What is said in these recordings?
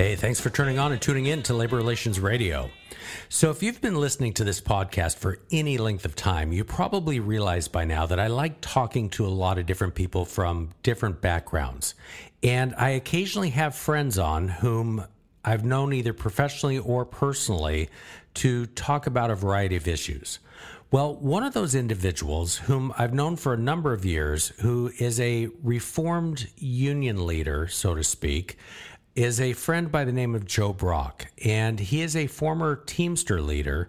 Hey, thanks for turning on and tuning in to Labor Relations Radio. So, if you've been listening to this podcast for any length of time, you probably realize by now that I like talking to a lot of different people from different backgrounds. And I occasionally have friends on whom I've known either professionally or personally to talk about a variety of issues. Well, one of those individuals whom I've known for a number of years, who is a reformed union leader, so to speak, is a friend by the name of Joe Brock. And he is a former Teamster leader.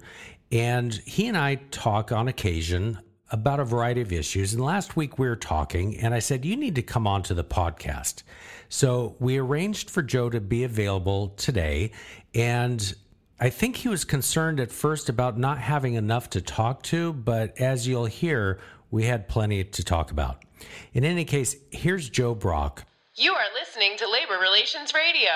And he and I talk on occasion about a variety of issues. And last week we were talking, and I said, You need to come on to the podcast. So we arranged for Joe to be available today. And I think he was concerned at first about not having enough to talk to, but as you'll hear, we had plenty to talk about. In any case, here's Joe Brock. You are listening to Labor Relations Radio.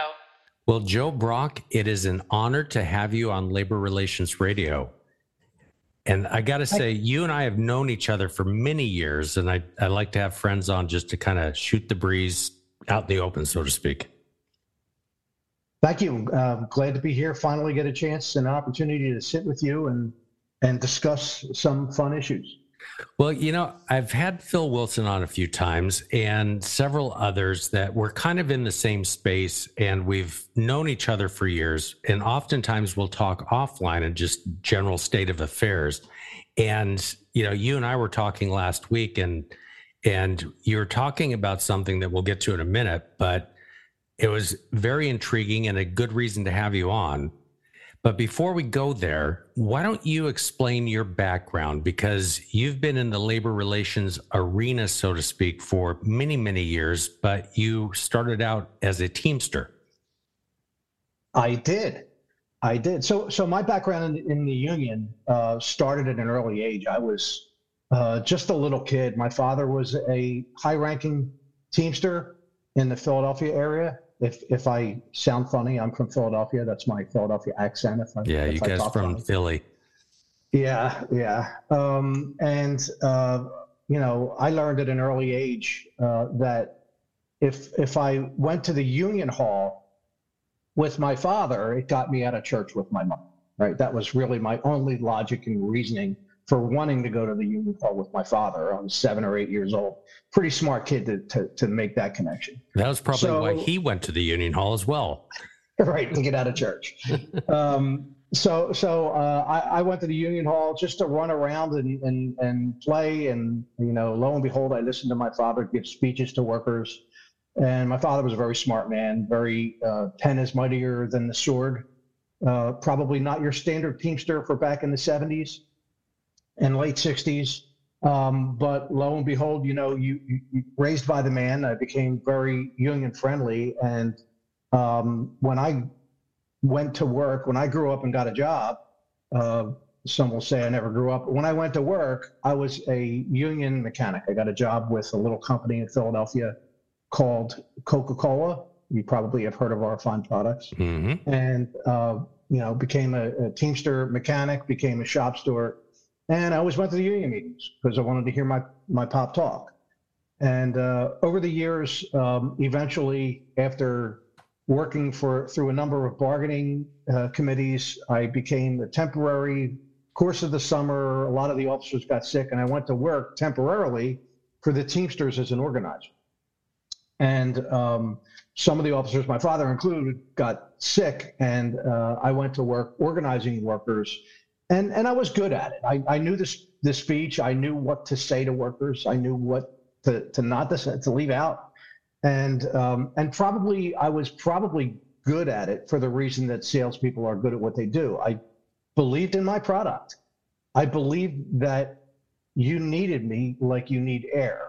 Well, Joe Brock, it is an honor to have you on Labor Relations Radio. And I got to say, you and I have known each other for many years, and I, I like to have friends on just to kind of shoot the breeze out in the open, so to speak. Thank you. Um, glad to be here. Finally, get a chance and opportunity to sit with you and and discuss some fun issues. Well, you know, I've had Phil Wilson on a few times and several others that were kind of in the same space, and we've known each other for years. And oftentimes we'll talk offline and just general state of affairs. And you know, you and I were talking last week, and and you were talking about something that we'll get to in a minute, but it was very intriguing and a good reason to have you on. But before we go there, why don't you explain your background? Because you've been in the labor relations arena, so to speak, for many, many years, but you started out as a Teamster. I did. I did. So, so my background in, in the union uh, started at an early age. I was uh, just a little kid. My father was a high-ranking Teamster in the Philadelphia area. If if I sound funny, I'm from Philadelphia. That's my Philadelphia accent. If I, Yeah, if you I guys from funny. Philly. Yeah, yeah. Um, and uh, you know, I learned at an early age uh, that if if I went to the union hall with my father, it got me out of church with my mom. Right. That was really my only logic and reasoning for wanting to go to the union hall with my father. I was seven or eight years old. Pretty smart kid to to, to make that connection. That was probably why he went to the Union Hall as well. right to get out of church um, so so uh, I, I went to the union hall just to run around and, and and play and you know lo and behold i listened to my father give speeches to workers and my father was a very smart man very uh, pen is mightier than the sword uh, probably not your standard teamster for back in the 70s and late 60s um, but lo and behold you know you, you, raised by the man i became very union friendly and um, when I went to work, when I grew up and got a job, uh, some will say I never grew up. When I went to work, I was a union mechanic. I got a job with a little company in Philadelphia called Coca Cola. You probably have heard of our fine products. hmm And, uh, you know, became a, a Teamster mechanic, became a shop steward. And I always went to the union meetings because I wanted to hear my, my pop talk. And uh, over the years, um, eventually, after working for through a number of bargaining uh, committees, I became a temporary. Course of the summer, a lot of the officers got sick, and I went to work temporarily for the Teamsters as an organizer. And um, some of the officers, my father included, got sick, and uh, I went to work organizing workers, and and I was good at it. I, I knew this the speech. I knew what to say to workers. I knew what to to not to to leave out, and um, and probably I was probably good at it for the reason that salespeople are good at what they do. I believed in my product. I believed that you needed me like you need air,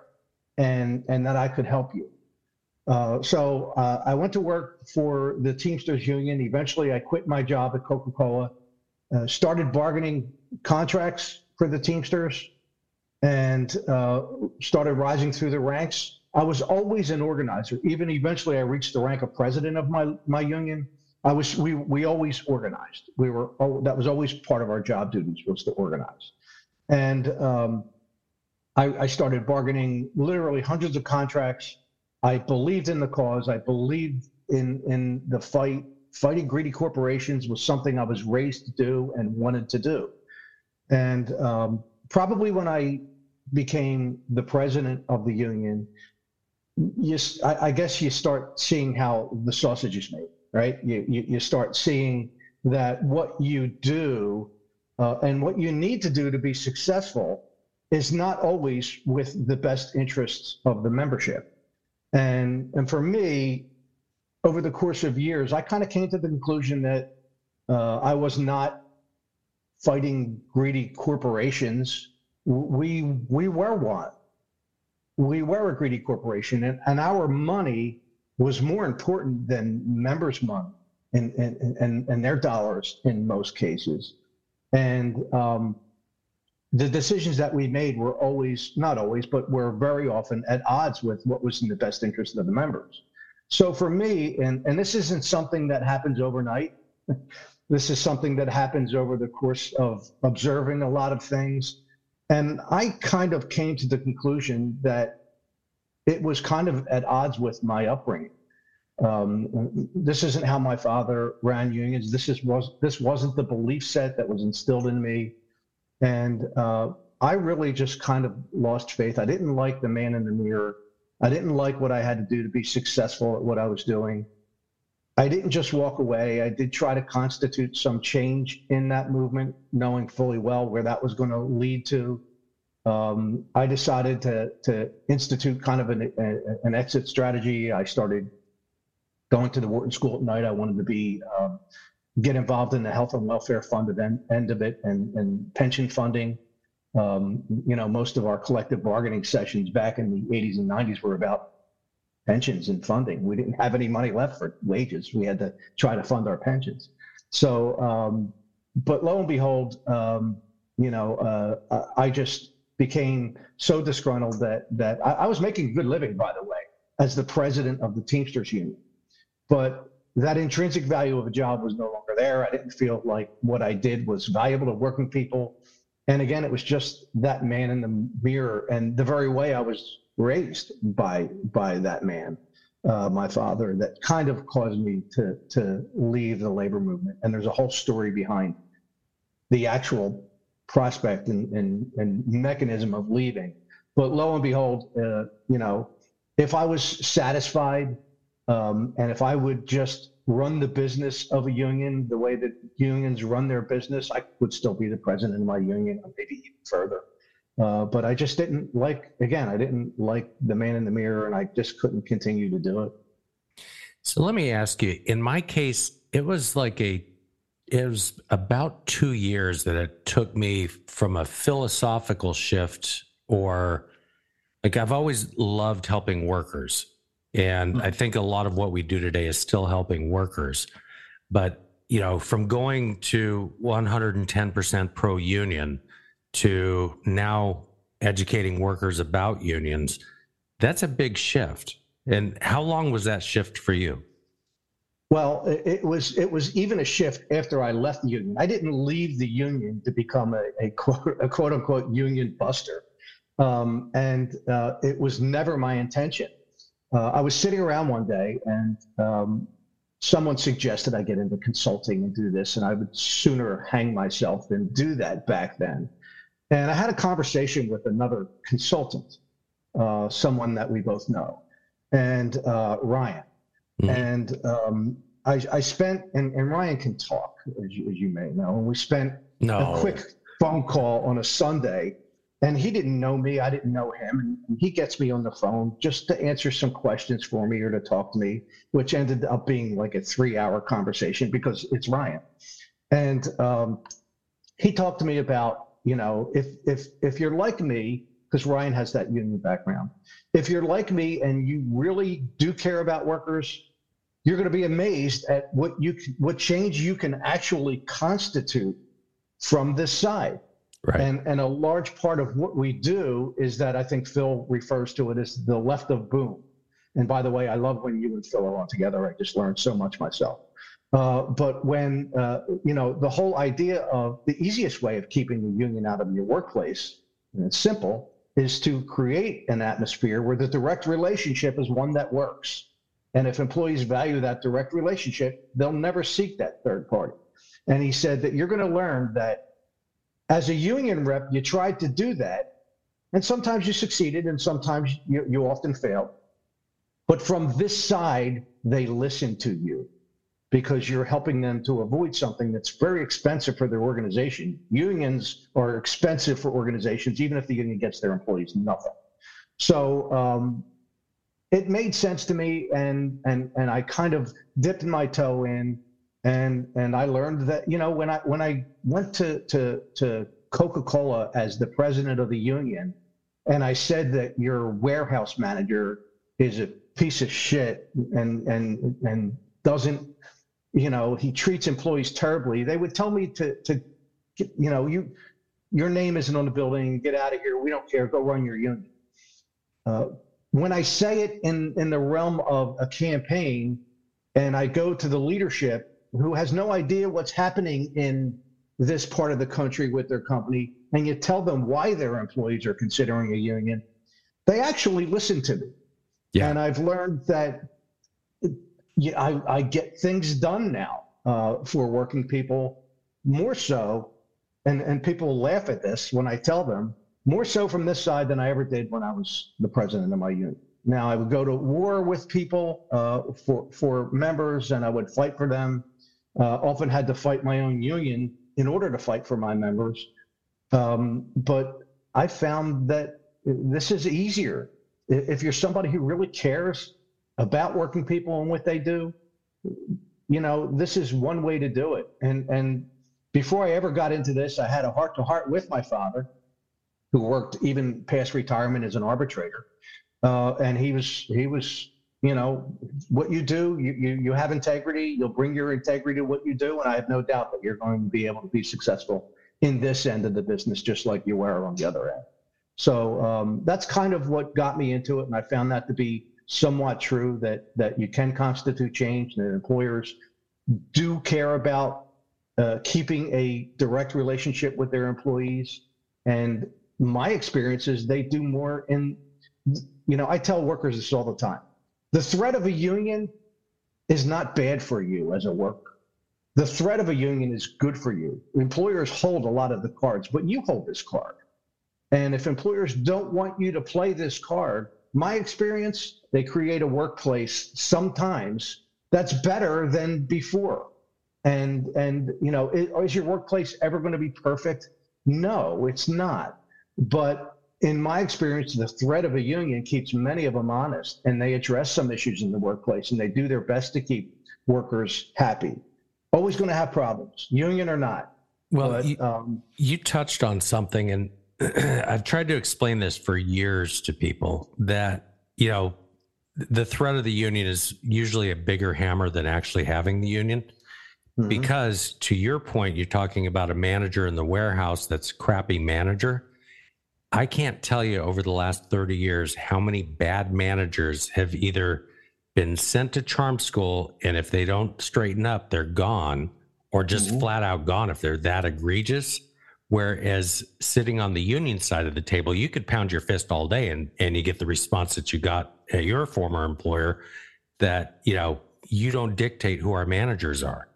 and and that I could help you. Uh, so uh, I went to work for the Teamsters Union. Eventually, I quit my job at Coca Cola, uh, started bargaining contracts for the Teamsters, and uh, started rising through the ranks. I was always an organizer. Even eventually, I reached the rank of president of my my union. I was we we always organized. We were oh, that was always part of our job duties was to organize, and um, I, I started bargaining literally hundreds of contracts. I believed in the cause. I believed in in the fight. Fighting greedy corporations was something I was raised to do and wanted to do. And um, probably when I became the president of the union, you, I, I guess you start seeing how the sausage is made, right? You, you, you start seeing that what you do uh, and what you need to do to be successful is not always with the best interests of the membership. And, and for me, over the course of years, I kind of came to the conclusion that uh, I was not fighting greedy corporations. We we were one. We were a greedy corporation, and, and our money was more important than members' money and and, and, their dollars in most cases. And um, the decisions that we made were always not always, but were very often at odds with what was in the best interest of the members. So for me, and and this isn't something that happens overnight. This is something that happens over the course of observing a lot of things. And I kind of came to the conclusion that it was kind of at odds with my upbringing. Um, this isn't how my father ran unions. This is was this wasn't the belief set that was instilled in me, and uh, I really just kind of lost faith. I didn't like the man in the mirror. I didn't like what I had to do to be successful at what I was doing. I didn't just walk away. I did try to constitute some change in that movement, knowing fully well where that was going to lead to. Um, I decided to to institute kind of an, a, an exit strategy. I started going to the Wharton School at night. I wanted to be um, get involved in the health and welfare fund end, end of it and, and pension funding. Um, you know, most of our collective bargaining sessions back in the 80s and 90s were about pensions and funding. We didn't have any money left for wages. We had to try to fund our pensions. So, um, but lo and behold, um, you know, uh, I just became so disgruntled that that I, I was making a good living, by the way, as the president of the Teamsters Union. But that intrinsic value of a job was no longer there. I didn't feel like what I did was valuable to working people. And again, it was just that man in the mirror and the very way I was raised by by that man, uh, my father, that kind of caused me to to leave the labor movement. And there's a whole story behind the actual prospect and, and, and mechanism of leaving. But lo and behold, uh, you know, if I was satisfied um, and if I would just run the business of a union the way that unions run their business, I would still be the president of my union, maybe even further. Uh, but I just didn't like, again, I didn't like the man in the mirror, and I just couldn't continue to do it. So let me ask you in my case, it was like a, it was about two years that it took me from a philosophical shift or like I've always loved helping workers. And I think a lot of what we do today is still helping workers. But, you know, from going to 110% pro union to now educating workers about unions, that's a big shift. And how long was that shift for you? Well, it, it was it was even a shift after I left the union. I didn't leave the union to become a, a quote a quote unquote union buster, um, and uh, it was never my intention. Uh, I was sitting around one day, and um, someone suggested I get into consulting and do this, and I would sooner hang myself than do that back then. And I had a conversation with another consultant, uh, someone that we both know, and uh, Ryan. Mhm. And um, I, I spent, and, and Ryan can talk, as you, as you may know, and we spent No. a quick phone call on a Sunday. And he didn't know me, I didn't know him. And he gets me on the phone just to answer some questions for me or to talk to me, which ended up being like a three hour conversation because it's Ryan. And um, he talked to me about, you know, if if if you're like me because Ryan has that union background. If you're like me and you really do care about workers, you're going to be amazed at what you what change you can actually constitute from this side. Right. And and a large part of what we do is that I think Phil refers to it as the left of boom. And by the way, I love when you and Phil are on together. I just learned so much myself. Uh, but when uh, you know the whole idea of the easiest way of keeping the union out of your workplace, and it's simple, is to create an atmosphere where the direct relationship is one that works. And if employees value that direct relationship, they'll never seek that third party. And he said that you're going to learn that as a union rep, you tried to do that, and sometimes you succeeded, and sometimes you, you often failed. But from this side, they listen to you because you're helping them to avoid something that's very expensive for their organization. Unions are expensive for organizations, even if the union gets their employees nothing. So um, it made sense to me, and and and I kind of dipped my toe in, and and I learned that you know when I when I went to to to Coca-Cola as the president of the union, and I said that your warehouse manager is a piece of shit and and and doesn't you know he treats employees terribly they would tell me to to you know you your name isn't on the building get out of here we don't care go run your union. Uh, when i say it in in the realm of a campaign and i go to the leadership who has no idea what's happening in this part of the country with their company and you tell them why their employees are considering a union they actually listen to me Yeah. and I've learned that yeah, I, I get things done now uh, for working people more so, and, and people laugh at this when I tell them, more so from this side than I ever did when I was the president of my union. Now, I would go to war with people uh, for, for members and I would fight for them. Uh, often had to fight my own union in order to fight for my members. Um, but I found that this is easier. If you're somebody who really cares about working people and what they do, you know, this is one way to do it. And and before I ever got into this, I had a heart to heart with my father, who worked even past retirement as an arbitrator. Uh, and he was he was you know what you do you, you you have integrity you'll bring your integrity to what you do and i have no doubt that you're going to be able to be successful in this end of the business just like you were on the other end. So um, that's kind of what got me into it and i found that to be somewhat true that that you can constitute change and that employers do care about uh, keeping a direct relationship with their employees. And my experience is they do more in you know i tell workers this all the time the threat of a union is not bad for you as a worker. The threat of a union is good for you. Employers hold a lot of the cards but you hold this card. And if employers don't want you to play this card my experience they create a workplace sometimes that's better than before. And and you know is, your workplace ever going to be perfect? No it's not. But in my experience the threat of a union keeps many of them honest and they address some issues in the workplace and they do their best to keep workers happy always going to have problems union or not Well, but you, um, you touched on something, and I've tried to explain this for years to people that, you know, the threat of the union is usually a bigger hammer than actually having the union. mhm. Because to your point, you're talking about a manager in the warehouse that's crappy manager. I can't tell you over the last 30 years how many bad managers have either been sent to charm school and if they don't straighten up, they're gone, or just Mhm. flat out gone if they're that egregious. Whereas sitting on the union side of the table, you could pound your fist all day and, and you get the response that you got at your former employer that, you know, you don't dictate who our managers are.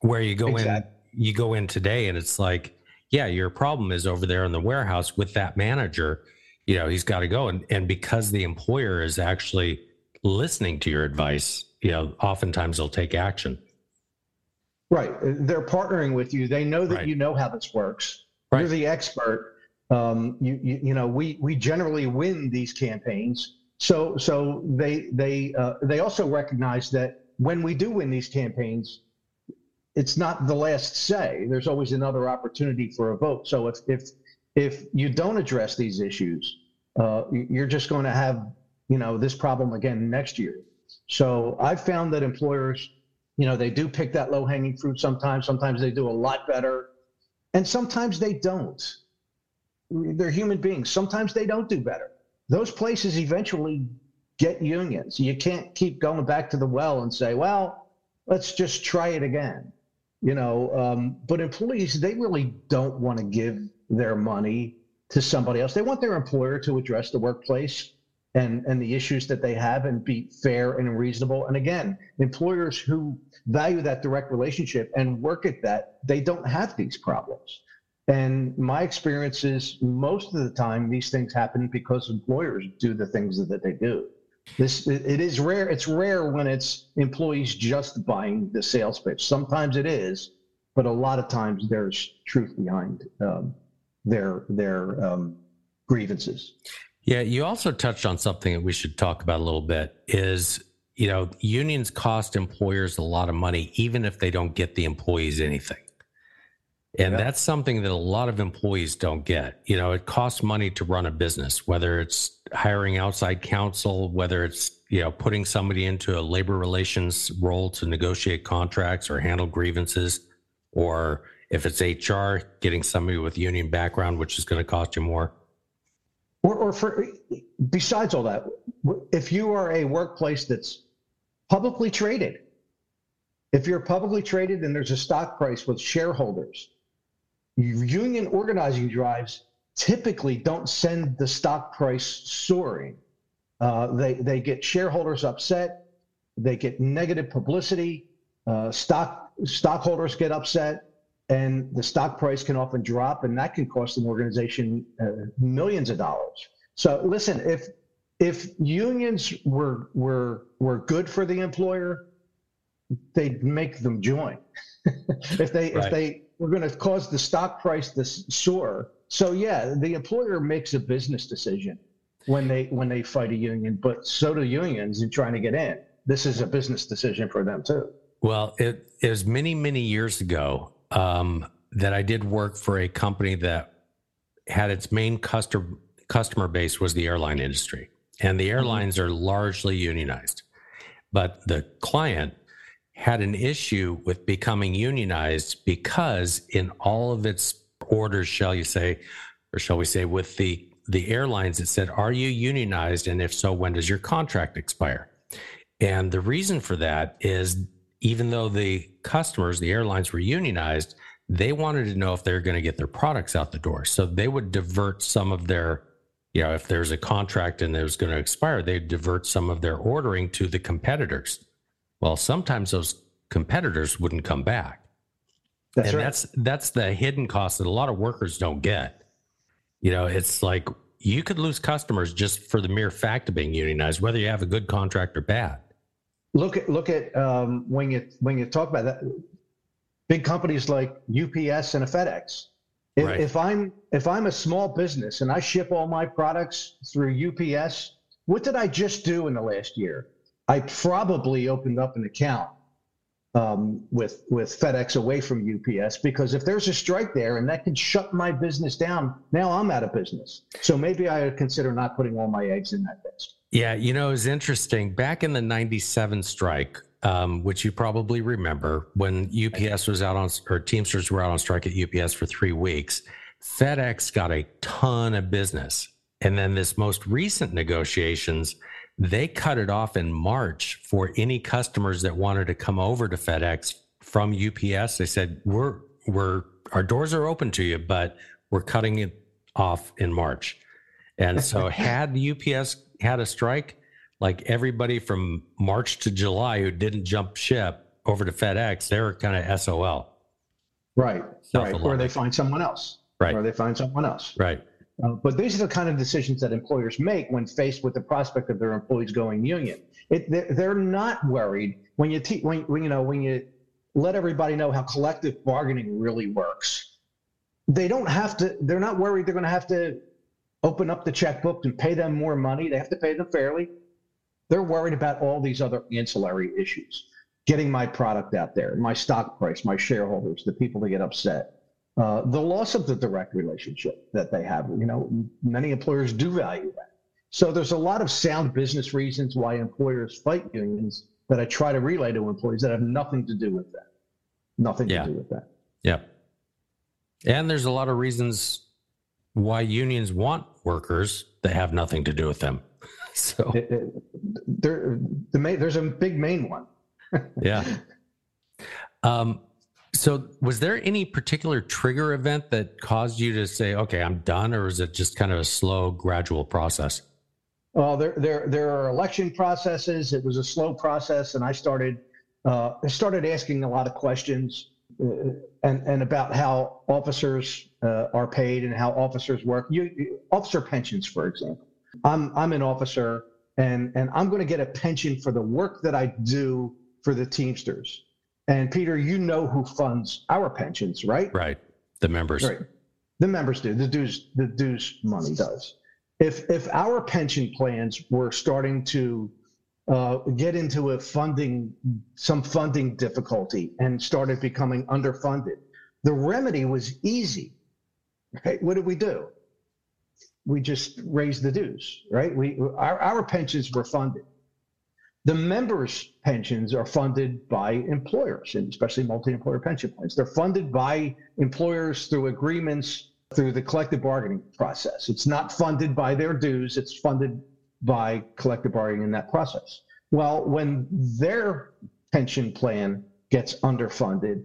Where you go Exact- in, you go in today and it's like, yeah, your problem is over there in the warehouse with that manager. You know, he's got to go. And, and because the employer is actually listening to your advice, you know, oftentimes they'll take action. Right. They're partnering with you. They know that Right. you know how this works. Right. You're the expert. Um, you, you, you know, we, we generally win these campaigns. So, so they, they, uh, they also recognize that when we do win these campaigns, it's not the last say. There's always another opportunity for a vote. So if, if, if you don't address these issues, uh, you're just going to have, you know, this problem again next year. So I've found that employers, you know, they do pick that low hanging fruit sometimes. Sometimes they do a lot better, and sometimes they don't. They're human beings. Sometimes they don't do better. Those places eventually get unions. You can't keep going back to the well and say, well, let's just try it again. You know, um, but employees, they really don't want to give their money to somebody else. They want their employer to address the workplace and, and the issues that they have and be fair and reasonable. And again, employers who value that direct relationship and work at that, they don't have these problems. And my experience is most of the time these things happen because employers do the things that they do. This it is rare. It's rare when it's employees just buying the sales pitch. Sometimes it is, but a lot of times there's truth behind um, their their um, grievances. Yeah, you also touched on something that we should talk about a little bit. Is you know unions cost employers a lot of money even if they don't get the employees anything. And Yeah. that's something that a lot of employees don't get. You know, it costs money to run a business, whether it's hiring outside counsel, whether it's, you know, putting somebody into a labor relations role to negotiate contracts or handle grievances, or if it's HR, getting somebody with union background, which is going to cost you more. Or, or for besides all that, if you are a workplace that's publicly traded, if you're publicly traded and there's a stock price with shareholders, union organizing drives typically don't send the stock price soaring. Uh, they they get shareholders upset, they get negative publicity, uh, stock stockholders get upset, and the stock price can often drop, and that can cost an organization uh, millions of dollars. So listen, if if unions were were were good for the employer, they'd make them join. if they Right. if they were going to cause the stock price to soar, so yeah, the employer makes a business decision when they when they fight a union, but so do unions in trying to get in. This is a business decision for them too. Well, it, was many, many years ago um, that I did work for a company that had its main customer customer base was the airline industry, and the airlines are largely unionized. But the client had an issue with becoming unionized because in all of its orders, shall you say, or shall we say, with the the airlines, it said, "Are you unionized? And if so, when does your contract expire?" And the reason for that is even though the customers, the airlines were unionized, they wanted to know if they're going to get their products out the door. So they would divert some of their, you know, if there's a contract and it was going to expire, they'd divert some of their ordering to the competitors. Well, sometimes those competitors wouldn't come back. That's and right. that's that's the hidden cost that a lot of workers don't get. You know, it's like you could lose customers just for the mere fact of being unionized, whether you have a good contract or bad. look at look at um, when you when you talk about that big companies like UPS and a FedEx. If, Right. if I'm if I'm a small business and I ship all my products through UPS, what did I just do in the last year? I probably opened up an account um, with with FedEx away from UPS because if there's a strike there and that could shut my business down, now I'm out of business. So maybe I consider not putting all my eggs in that basket. Yeah, you know, it's interesting. Back in the 97 strike, um, which you probably remember when UPS was out on, or Teamsters were out on strike at UPS for three weeks, FedEx got a ton of business. And then this most recent negotiations, they cut it off in March for any customers that wanted to come over to FedEx from UPS. They said, we're, we're, our doors are open to you, but we're cutting it off in March. And so, had UPS had a strike, like everybody from March to July who didn't jump ship over to FedEx, they were kind of SOL. Right, right. Or they find someone else. Right. Or they find someone else. Right. Uh, but these are the kind of decisions that employers make when faced with the prospect of their employees going union. It, they're, they're not worried when you te- when, when you know when you let everybody know how collective bargaining really works. They don't have to. They're not worried. They're going to have to open up the checkbook and pay them more money. They have to pay them fairly. They're worried about all these other ancillary issues, getting my product out there, my stock price, my shareholders, the people that get upset. Uh, the loss of the direct relationship that they have. You know, many employers do value that. So there's a lot of sound business reasons why employers fight unions that I try to relay to employees that have nothing to do with that. Nothing Yeah. to do with that. Yep. And there's a lot of reasons why unions want workers that have nothing to do with them. So, It- it- there, the main, there's a big main one. yeah. Um, so, was there any particular trigger event that caused you to say, okay, I'm done, or is it just kind of a slow, gradual process? Well, there, there, there are election processes. It was a slow process, and I started, uh, I started asking a lot of questions, uh, and and about how officers uh, are paid and how officers work. You, you- officer pensions, for example. I'm I'm an officer, and and I'm going to get a pension for the work that I do for the Teamsters. And Peter, you know who funds our pensions, right? Right. The members. Right. The members do. The dues, the dues money does. If if our pension plans were starting to uh, get into a funding, some funding difficulty, and started becoming underfunded, the remedy was easy. Okay, what did we do? We just raised the dues. Right. We our our pensions were funded. The members' pensions are funded by employers, and especially multi-employer pension plans. They're funded by employers through agreements through the collective bargaining process. It's not funded by their dues, it's funded by collective bargaining in that process. Well, when their pension plan gets underfunded,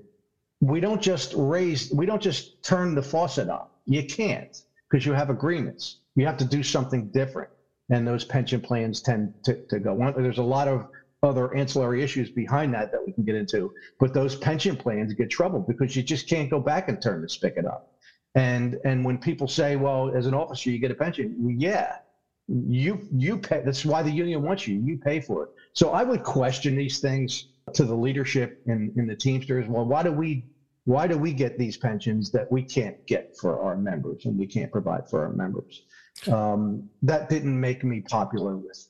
we don't just raise, we don't just turn the faucet on. You can't because you have agreements. You have to do something different. And those pension plans tend to, to go on. There's a lot of other ancillary issues behind that that we can get into, but those pension plans get troubled because you just can't go back and turn the spigot up. And and when people say, well, as an officer, you get a pension, yeah, you you pay. That's why the union wants you. You pay for it. So I would question these things to the leadership in in the Teamsters. Well, why do we why do we get these pensions that we can't get for our members and we can't provide for our members? Um, that didn't make me popular with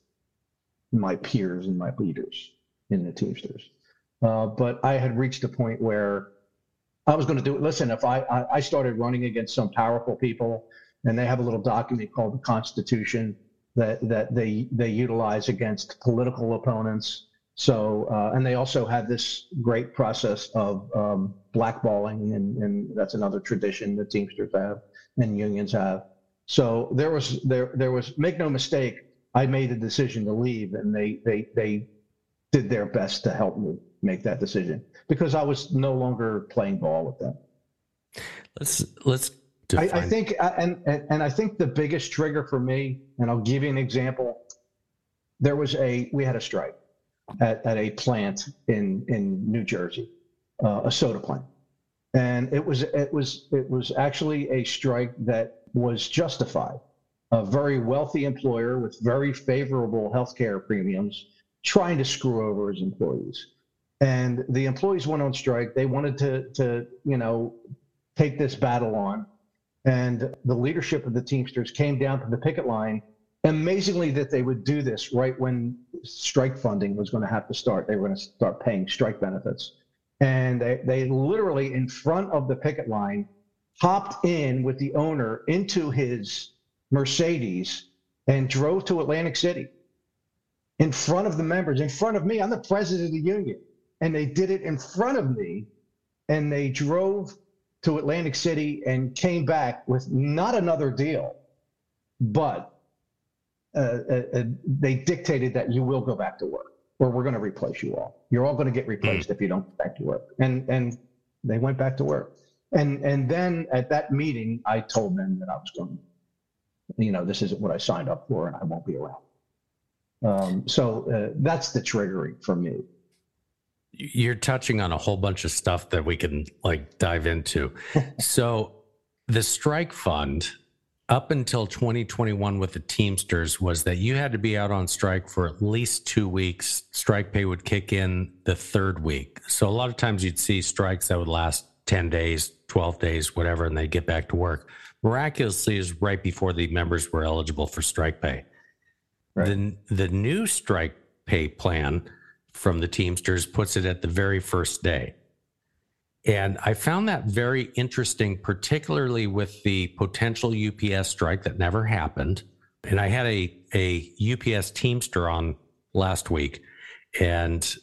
my peers and my leaders in the Teamsters. Uh, but I had reached a point where I was going to do it. Listen, if I, I I started running against some powerful people, and they have a little document called the Constitution that that they they utilize against political opponents. So uh, and they also have this great process of um, blackballing, and, and that's another tradition that Teamsters have and unions have. So there was there there was make no mistake. I made the decision to leave, and they they they did their best to help me make that decision because I was no longer playing ball with them. Let's let's I. I think, uh, and, and and I think the biggest trigger for me, and I'll give you an example. There was a we had a strike at, at a plant in in New Jersey, uh, a soda plant, and it was it was it was actually a strike that was justified. A very wealthy employer with very favorable health care premiums trying to screw over his employees. And the employees went on strike. They wanted to, to you know, take this battle on. And the leadership of the Teamsters came down to the picket line. Amazingly, that they would do this right when strike funding was going to have to start. They were going to start paying strike benefits. And they, they literally, in front of the picket line, hopped in with the owner into his Mercedes and drove to Atlantic City in front of the members, in front of me. I'm the president of the union. And they did it in front of me. And they drove to Atlantic City and came back with not another deal, but uh, uh, uh, they dictated that you will go back to work or we're going to replace you all. You're all going to get replaced if you don't go back to work. And, and they went back to work. And, and then at that meeting, I told them that I was going, you know, this isn't what I signed up for and I won't be around. Um, so uh, that's the triggering for me. you're touching on a whole bunch of stuff that we can like dive into. so the strike fund up until 2021 with the Teamsters was that you had to be out on strike for at least two weeks. Strike pay would kick in the third week. So a lot of times you'd see strikes that would last 10 days, 12 days, whatever, and they get back to work. Miraculously, is right before the members were eligible for strike pay. Right. The, the new strike pay plan from the Teamsters puts it at the very first day. And I found that very interesting, particularly with the potential UPS strike that never happened. And I had a, a UPS Teamster on last week, and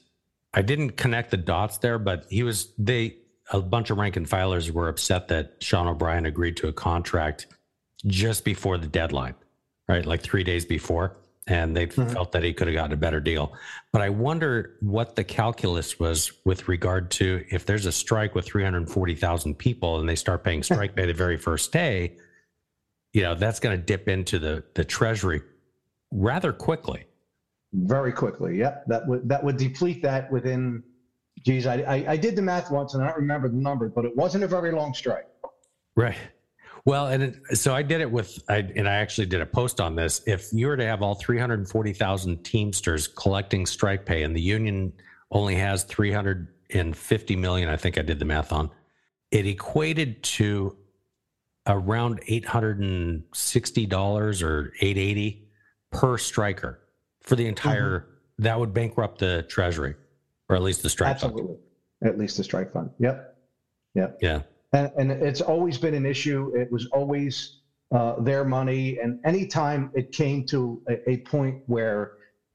I didn't connect the dots there, but he was, they, a bunch of rank and filers were upset that Sean O'Brien agreed to a contract just before the deadline, right? Like three days before. And they mm-hmm. felt that he could have gotten a better deal. But I wonder what the calculus was with regard to if there's a strike with 340,000 people and they start paying strike pay the very first day, you know, that's going to dip into the, the treasury rather quickly. Very quickly. Yep. That would that would deplete that within. Geez, I, I I did the math once and I don't remember the number, but it wasn't a very long strike. Right. Well, and it, so I did it with, I, and I actually did a post on this. If you were to have all 340,000 Teamsters collecting strike pay and the union only has 350 million, I think I did the math on, it equated to around $860 or 880 per striker for the entire, mm-hmm. that would bankrupt the treasury or at least the strike fund. Absolutely. At least the strike fund. Yep. Yep. Yeah. And, and it's always been an issue. It was always uh, their money. And anytime it came to a, a point where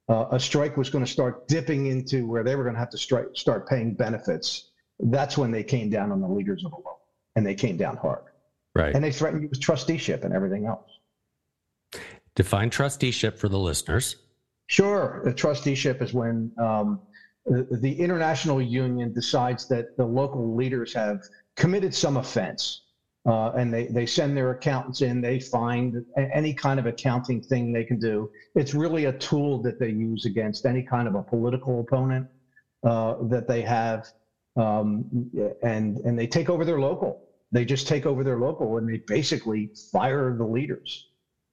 uh, a strike was going to start dipping into where they were going to have to strike, start paying benefits, that's when they came down on the leaders of the loan. And they came down hard. Right. And they threatened you with trusteeship and everything else. Define trusteeship for the listeners. Sure. The trusteeship is when um, the, international union decides that the local leaders have committed some offense. Uh, and they, they send their accountants in, they find any kind of accounting thing they can do. It's really a tool that they use against any kind of a political opponent uh, that they have. Um, and, and they take over their local. They just take over their local and they basically fire the leaders.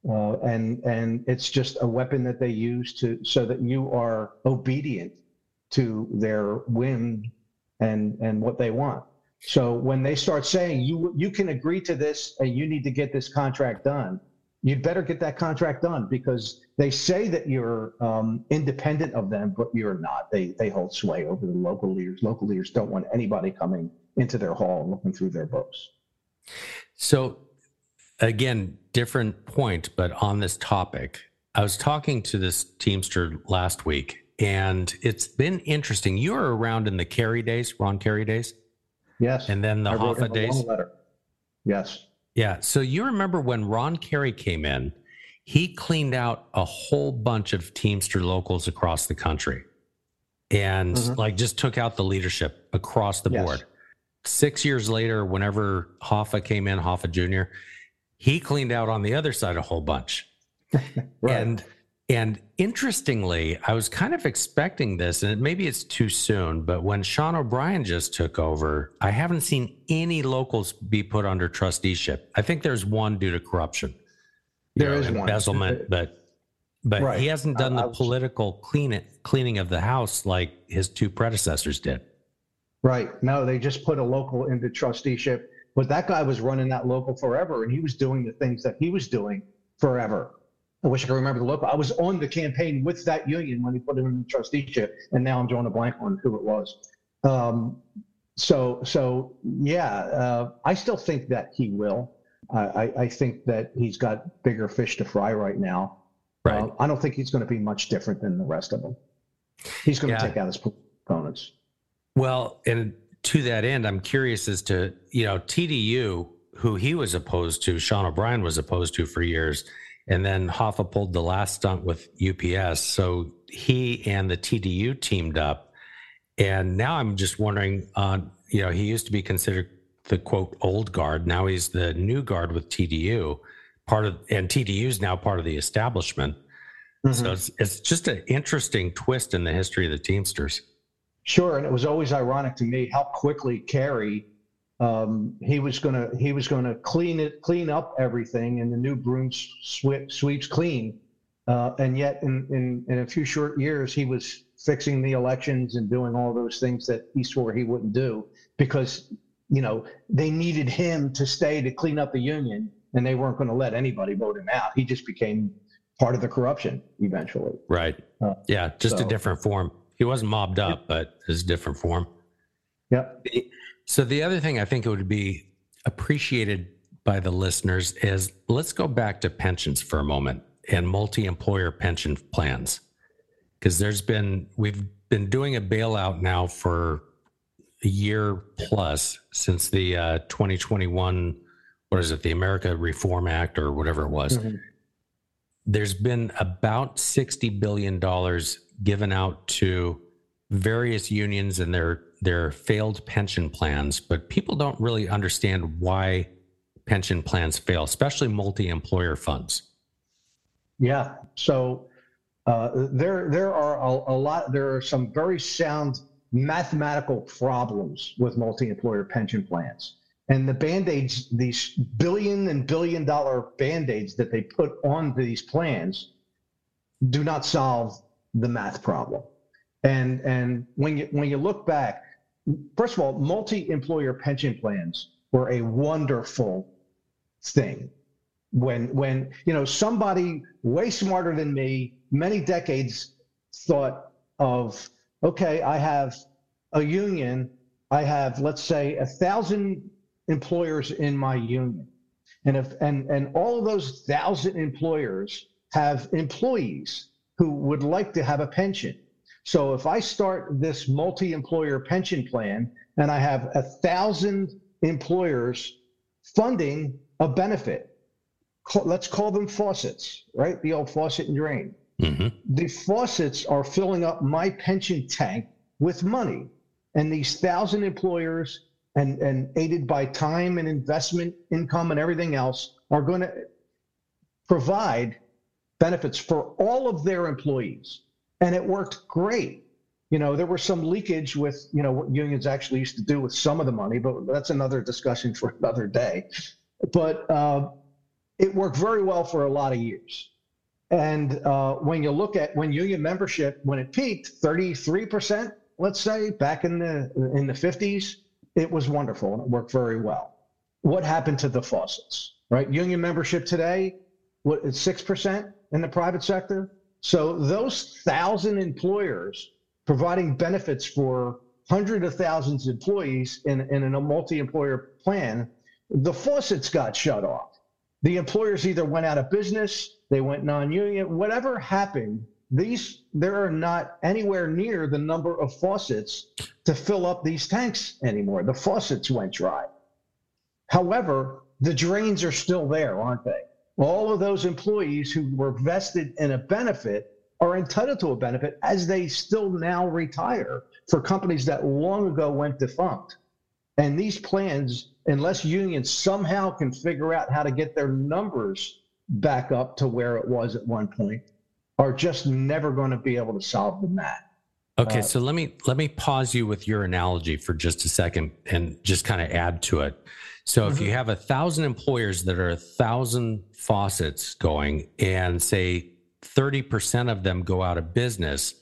Uh, and and it's just a weapon that they use to so that you are obedient to their whim and and what they want. So when they start saying you you can agree to this and you need to get this contract done, you'd better get that contract done because they say that you're um, independent of them, but you're not. They they hold sway over the local leaders. Local leaders don't want anybody coming into their hall and looking through their books. So, again, different point, but on this topic, I was talking to this Teamster last week, and it's been interesting. You were around in the Carey days, Ron Carey days, Yes. and then the I Hoffa days. Yes. Yeah. So you remember when Ron Carey came in, he cleaned out a whole bunch of Teamster locals across the country and Mhm. like just took out the leadership across the Yes. board. Six years later, whenever Hoffa came in, Hoffa Jr., he cleaned out on the other side a whole bunch. Right. And and interestingly, I was kind of expecting this, and maybe it's too soon, but when Sean O'Brien just took over, I haven't seen any locals be put under trusteeship. I think there's one due to corruption. There know, is one. embezzlement, but but Right. he hasn't done I- I the was- political clean it, cleaning of the house like his two predecessors did. Right. No, they just put a local into trusteeship, but that guy was running that local forever and he was doing the things that he was doing forever. I wish I could remember the local. I was on the campaign with that union when he put him in the trusteeship, and now I'm drawing a blank on who it was. Um, so, so yeah, uh, I still think that he will. I, I, think that he's got bigger fish to fry right now. Right. Uh, I don't think he's going to be much different than the rest of them. He's going to take out his opponents. Well, and to that end, I'm curious as to, you know, TDU, who he was opposed to, Sean O'Brien was opposed to for years. And then Hoffa pulled the last stunt with UPS. So he and the TDU teamed up. And now I'm just wondering, uh, you know, he used to be considered the quote old guard. Now he's the new guard with TDU, part of, and TDU is now part of the establishment. So it's, it's just an interesting twist in the history of the Teamsters. Sure, and it was always ironic to me how quickly Carey um, he was gonna he was gonna clean it clean up everything, and the new broom sweep, sweeps clean. Uh, and yet, in, in in a few short years, he was fixing the elections and doing all those things that he swore he wouldn't do because you know they needed him to stay to clean up the union, and they weren't going to let anybody vote him out. He just became part of the corruption eventually. Right. Uh, yeah, just a different form. He wasn't mobbed up, but it's a different form. Yep. So the other thing I think it would be appreciated by the listeners is let's go back to pensions for a moment and multi-employer pension plans because there's been we've been doing a bailout now for a year plus since the uh, 2021 what is it the America Reform Act or whatever it was. Mhm. There's been about 60 billion dollars given out to various unions and their their failed pension plans, but people don't really understand why pension plans fail, especially multi-employer funds. Yeah. So uh, there there are a, a lot. There are some very sound mathematical problems with multi-employer pension plans, and the band-aids, these billion and billion dollar band-aids that they put on these plans, do not solve the math problem. And and when you when you look back, first of all, multi-employer pension plans were a wonderful thing. When when you know somebody way smarter than me many decades thought of okay i have a union i have let's say a thousand employers in my union. And if and and all of those thousand employers have employees who would like to have a pension so if i start this multi-employer pension plan and i have a thousand employers funding a benefit let's call them faucets, right? The old faucet and drain. Mhm. The faucets are filling up my pension tank with money. And these thousand employers and, and aided by time and investment income and everything else are going to provide benefits for all of their employees. And it worked great. You know, there was some leakage with, you know, what unions actually used to do with some of the money, but that's another discussion for another day. But uh, it worked very well for a lot of years. And uh, when you look at when union membership, when it peaked, 33%, let's say, back in the in the 50s, it was wonderful and it worked very well. What happened to the faucets, right? Union membership today, what it's six percent in the private sector. So those thousand employers providing benefits for hundreds of thousands of employees in, in a multi-employer plan, the faucets got shut off the employers either went out of business, they went non-union, whatever happened, these there are not anywhere near the number of faucets to fill up these tanks anymore. The faucets went dry. However, the drains are still there, aren't they? All of those employees who were vested in a benefit are entitled to a benefit as they still now retire for companies that long ago went defunct. And these plans, unless unions somehow can figure out how to get their numbers back up to where it was at one point, are just never going to be able to solve the math. Okay, Uh, so let me let me pause you with your analogy for just a second and just kind of add to it. So if you mm-hmm. have a thousand employers that are a thousand faucets going, and say thirty percent of them go out of business,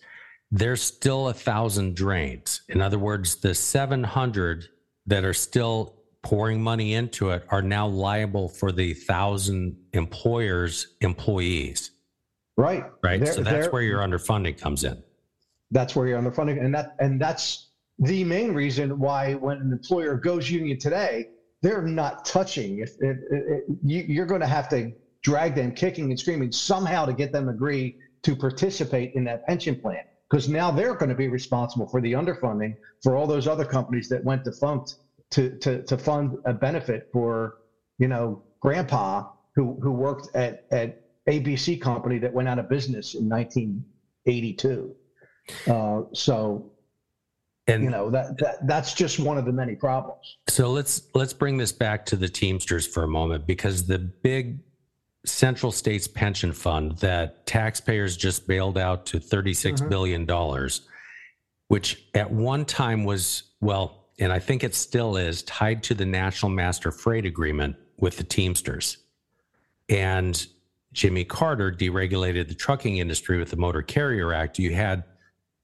there's still a thousand drains. In other words, the seven hundred that are still pouring money into it are now liable for the thousand employers' employees. Right. Right. They're- so that's where your underfunding comes in. that's where you're underfunding and that and that's the main reason why when an employer goes union today they're not touching. If it, it, you, you're going to have to drag them kicking and screaming somehow to get them agree to participate in that pension plan. Because now they're going to be responsible for the underfunding for all those other companies that went defunct to to, to fund a benefit for you know grandpa who who worked at at abc company that went out of business in 1982 uh, so And you know that, that that's just one of the many problems. So let's let's bring this back to the Teamsters for a moment because the big Central States Pension Fund that taxpayers just bailed out to thirty-six Mhm. billion dollars, which at one time was well, and I think it still is tied to the National Master Freight Agreement with the Teamsters, and Jimmy Carter deregulated the trucking industry with the Motor Carrier Act. You had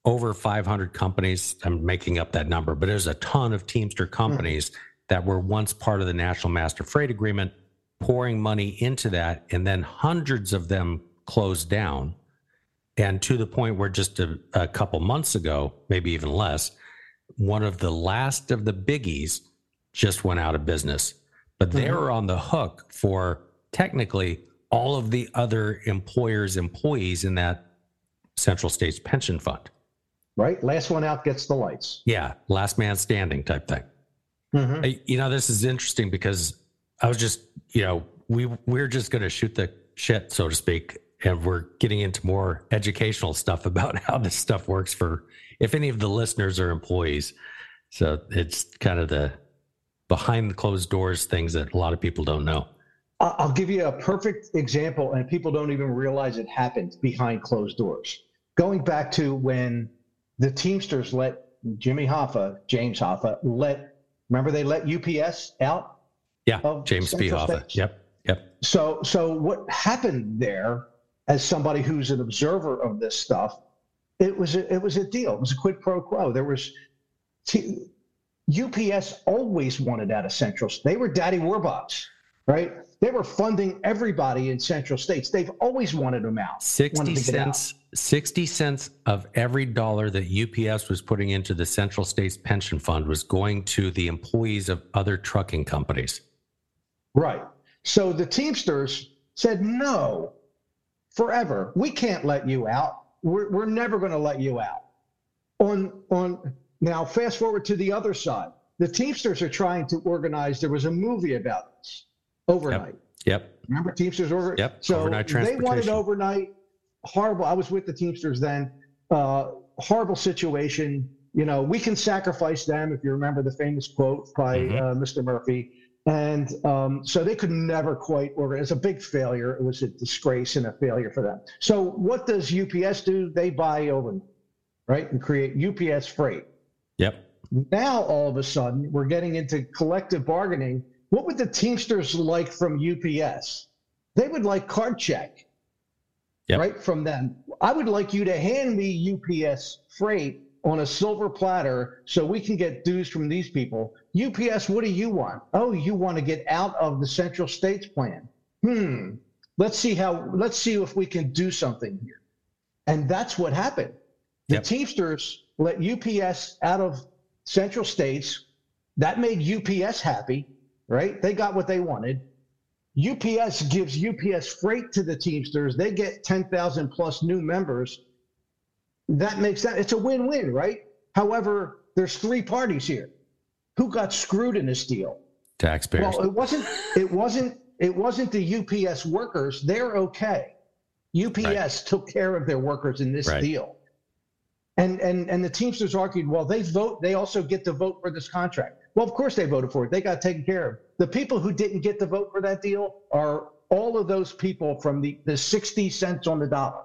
over 500 companies. I'm making up that number, but there's a ton of Teamster hmm. companies that were once part of the National Master Freight Agreement, pouring money into that, and then hundreds of them closed down. And to the point where just a, a couple months ago, maybe even less, one of the last of the biggies just went out of business, but hmm. they were on the hook for technically all of the other employers' employees in that Central States Pension Fund. Right? Last one out gets the lights. Yeah, last man standing type thing. Mhm. Hey, You know, this is interesting because I was just, you know, we we're just going to shoot the shit, so to speak, and we're getting into more educational stuff about how this stuff works for if any of the listeners are employees. So it's kind of the behind the closed doors things that a lot of people don't know. I'll give you a perfect example, and people don't even realize it happened behind closed doors. Going back to when the Teamsters let Jimmy Hoffa, James Hoffa, let remember they let UPS out. Yeah, James P. Central Hoffa. States. Yep, yep. So, so what happened there, as somebody who's an observer of this stuff, it was a, it was a deal. It was a quid pro quo. There was T, UPS always wanted out of Central. They were daddy warbucks, right? They were funding everybody in Central States. They've always wanted them out. 60 wanted to get out. cents 60 cents of every dollar that UPS was putting into the Central States Pension Fund was going to the employees of other trucking companies. Right. So the Teamsters said, no, forever. We can't let you out. We're, we're never going to let you out. On, on now, fast forward to the other side. The Teamsters are trying to organize. There was a movie about this Overnite. Yep. Remember Teamsters over? Yep, So Overnite they wanted Overnite. Horrible. I was with the Teamsters then. Uh, horrible situation. You know, we can sacrifice them. If you remember the famous quote by Mhm. uh, Mr. Murphy. And um, so they could never quite organize. It was a big failure. It was a disgrace and a failure for them. So what does UPS do? They buy Overnite, right, and create UPS Freight. Yep. Now, all of a sudden, we're getting into collective bargaining. What would the Teamsters like from UPS? They would like card check, Yep. right, from them. I would like you to hand me UPS freight on a silver platter so we can get dues from these people. UPS, what do you want? Oh, you want to get out of the Central States plan. Hmm. Let's see how, let's see if we can do something here. And that's what happened. The Yep. Teamsters let UPS out of Central States. That made UPS happy, right? They got what they wanted. UPS gives UPS freight to the Teamsters. They get 10,000 plus new members. That makes that it's a win-win, right? However, there's three parties here. Who got screwed in this deal? Taxpayers. Well, it wasn't. It wasn't. It wasn't the UPS workers. They're okay. UPS Right. took care of their workers in this Right. deal. And and and the Teamsters argued, well, they vote. They also get to vote for this contract. Well, of course they voted for it. They got taken care of. The people who didn't get to vote for that deal are all of those people from the the 60 cents on the dollar.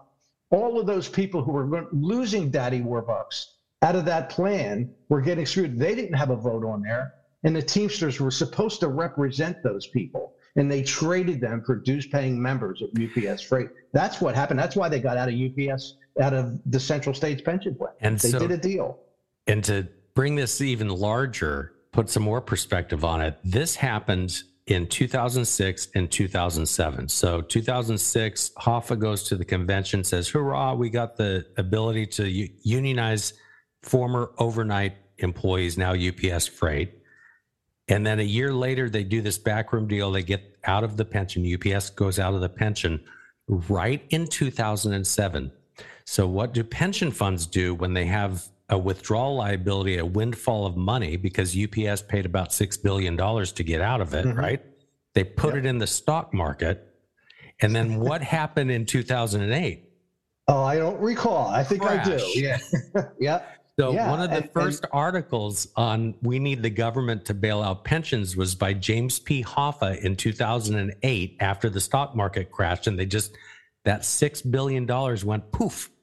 All of those people who were losing daddy warbucks out of that plan were getting screwed. They didn't have a vote on there. And the Teamsters were supposed to represent those people. And they traded them for dues paying members of UPS Freight. That's what happened. That's why they got out of UPS, out of the Central States pension plan. And they so- did a deal. And to bring this even larger, put some more perspective on it, this happened in 2006 and 2007. So 2006, Hoffa goes to the convention, says, hurrah, we got the ability to unionize former Overnite employees, now UPS Freight. And then a year later, they do this backroom deal. They get out of the pension. UPS goes out of the pension right in 2007. So, what do pension funds do when they have a withdrawal liability, a windfall of money, because UPS paid about $6 billion to get out of it, Mhm. right? They put it in the stock market. And then what happened in 2008? Oh, I don't recall. I think I do. Yeah. yeah. So Yeah, one of the and- and- first articles on we need the government to bail out pensions was by James P. Hoffa in 2008 after the stock market crashed and they just that 6 billion dollars went poof.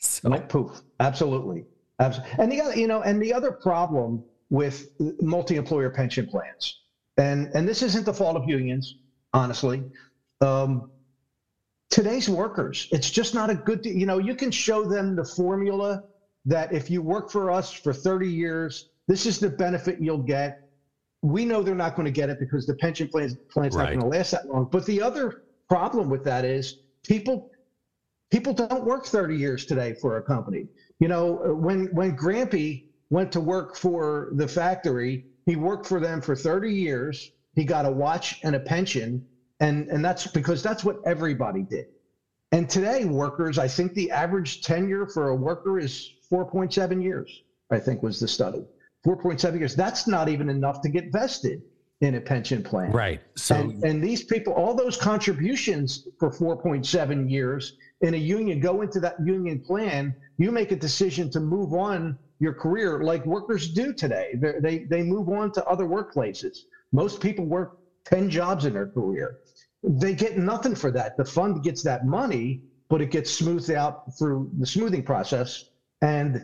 So Went poof. Absolutely. Abs- And the other, you know, and the other problem with multi-employer pension plans, and and this isn't the fault of unions, honestly. Um, today's workers, it's just not a good. You know, you can show them the formula that if you work for us for 30 years, this is the benefit you'll get. We know they're not going to get it because the pension plan plan's not going to last that long. But the other problem with that is people people don't work 30 years today for a company. You know, when when Grampy went to work for the factory. He worked for them for 30 years. He got a watch and a pension. And, and that's because that's what everybody did. And today, workers, I think the average tenure for a worker is 4.7 years, I think was the study. 4.7 years. That's not even enough to get vested in a pension plan. Right. So and, and these people, all those contributions for 4.7 years in a union go into that union plan. You make a decision to move on your career like workers do today. They're, they they move on to other workplaces. Most people work 10 jobs in their career. They get nothing for that. The fund gets that money, but it gets smoothed out through the smoothing process. And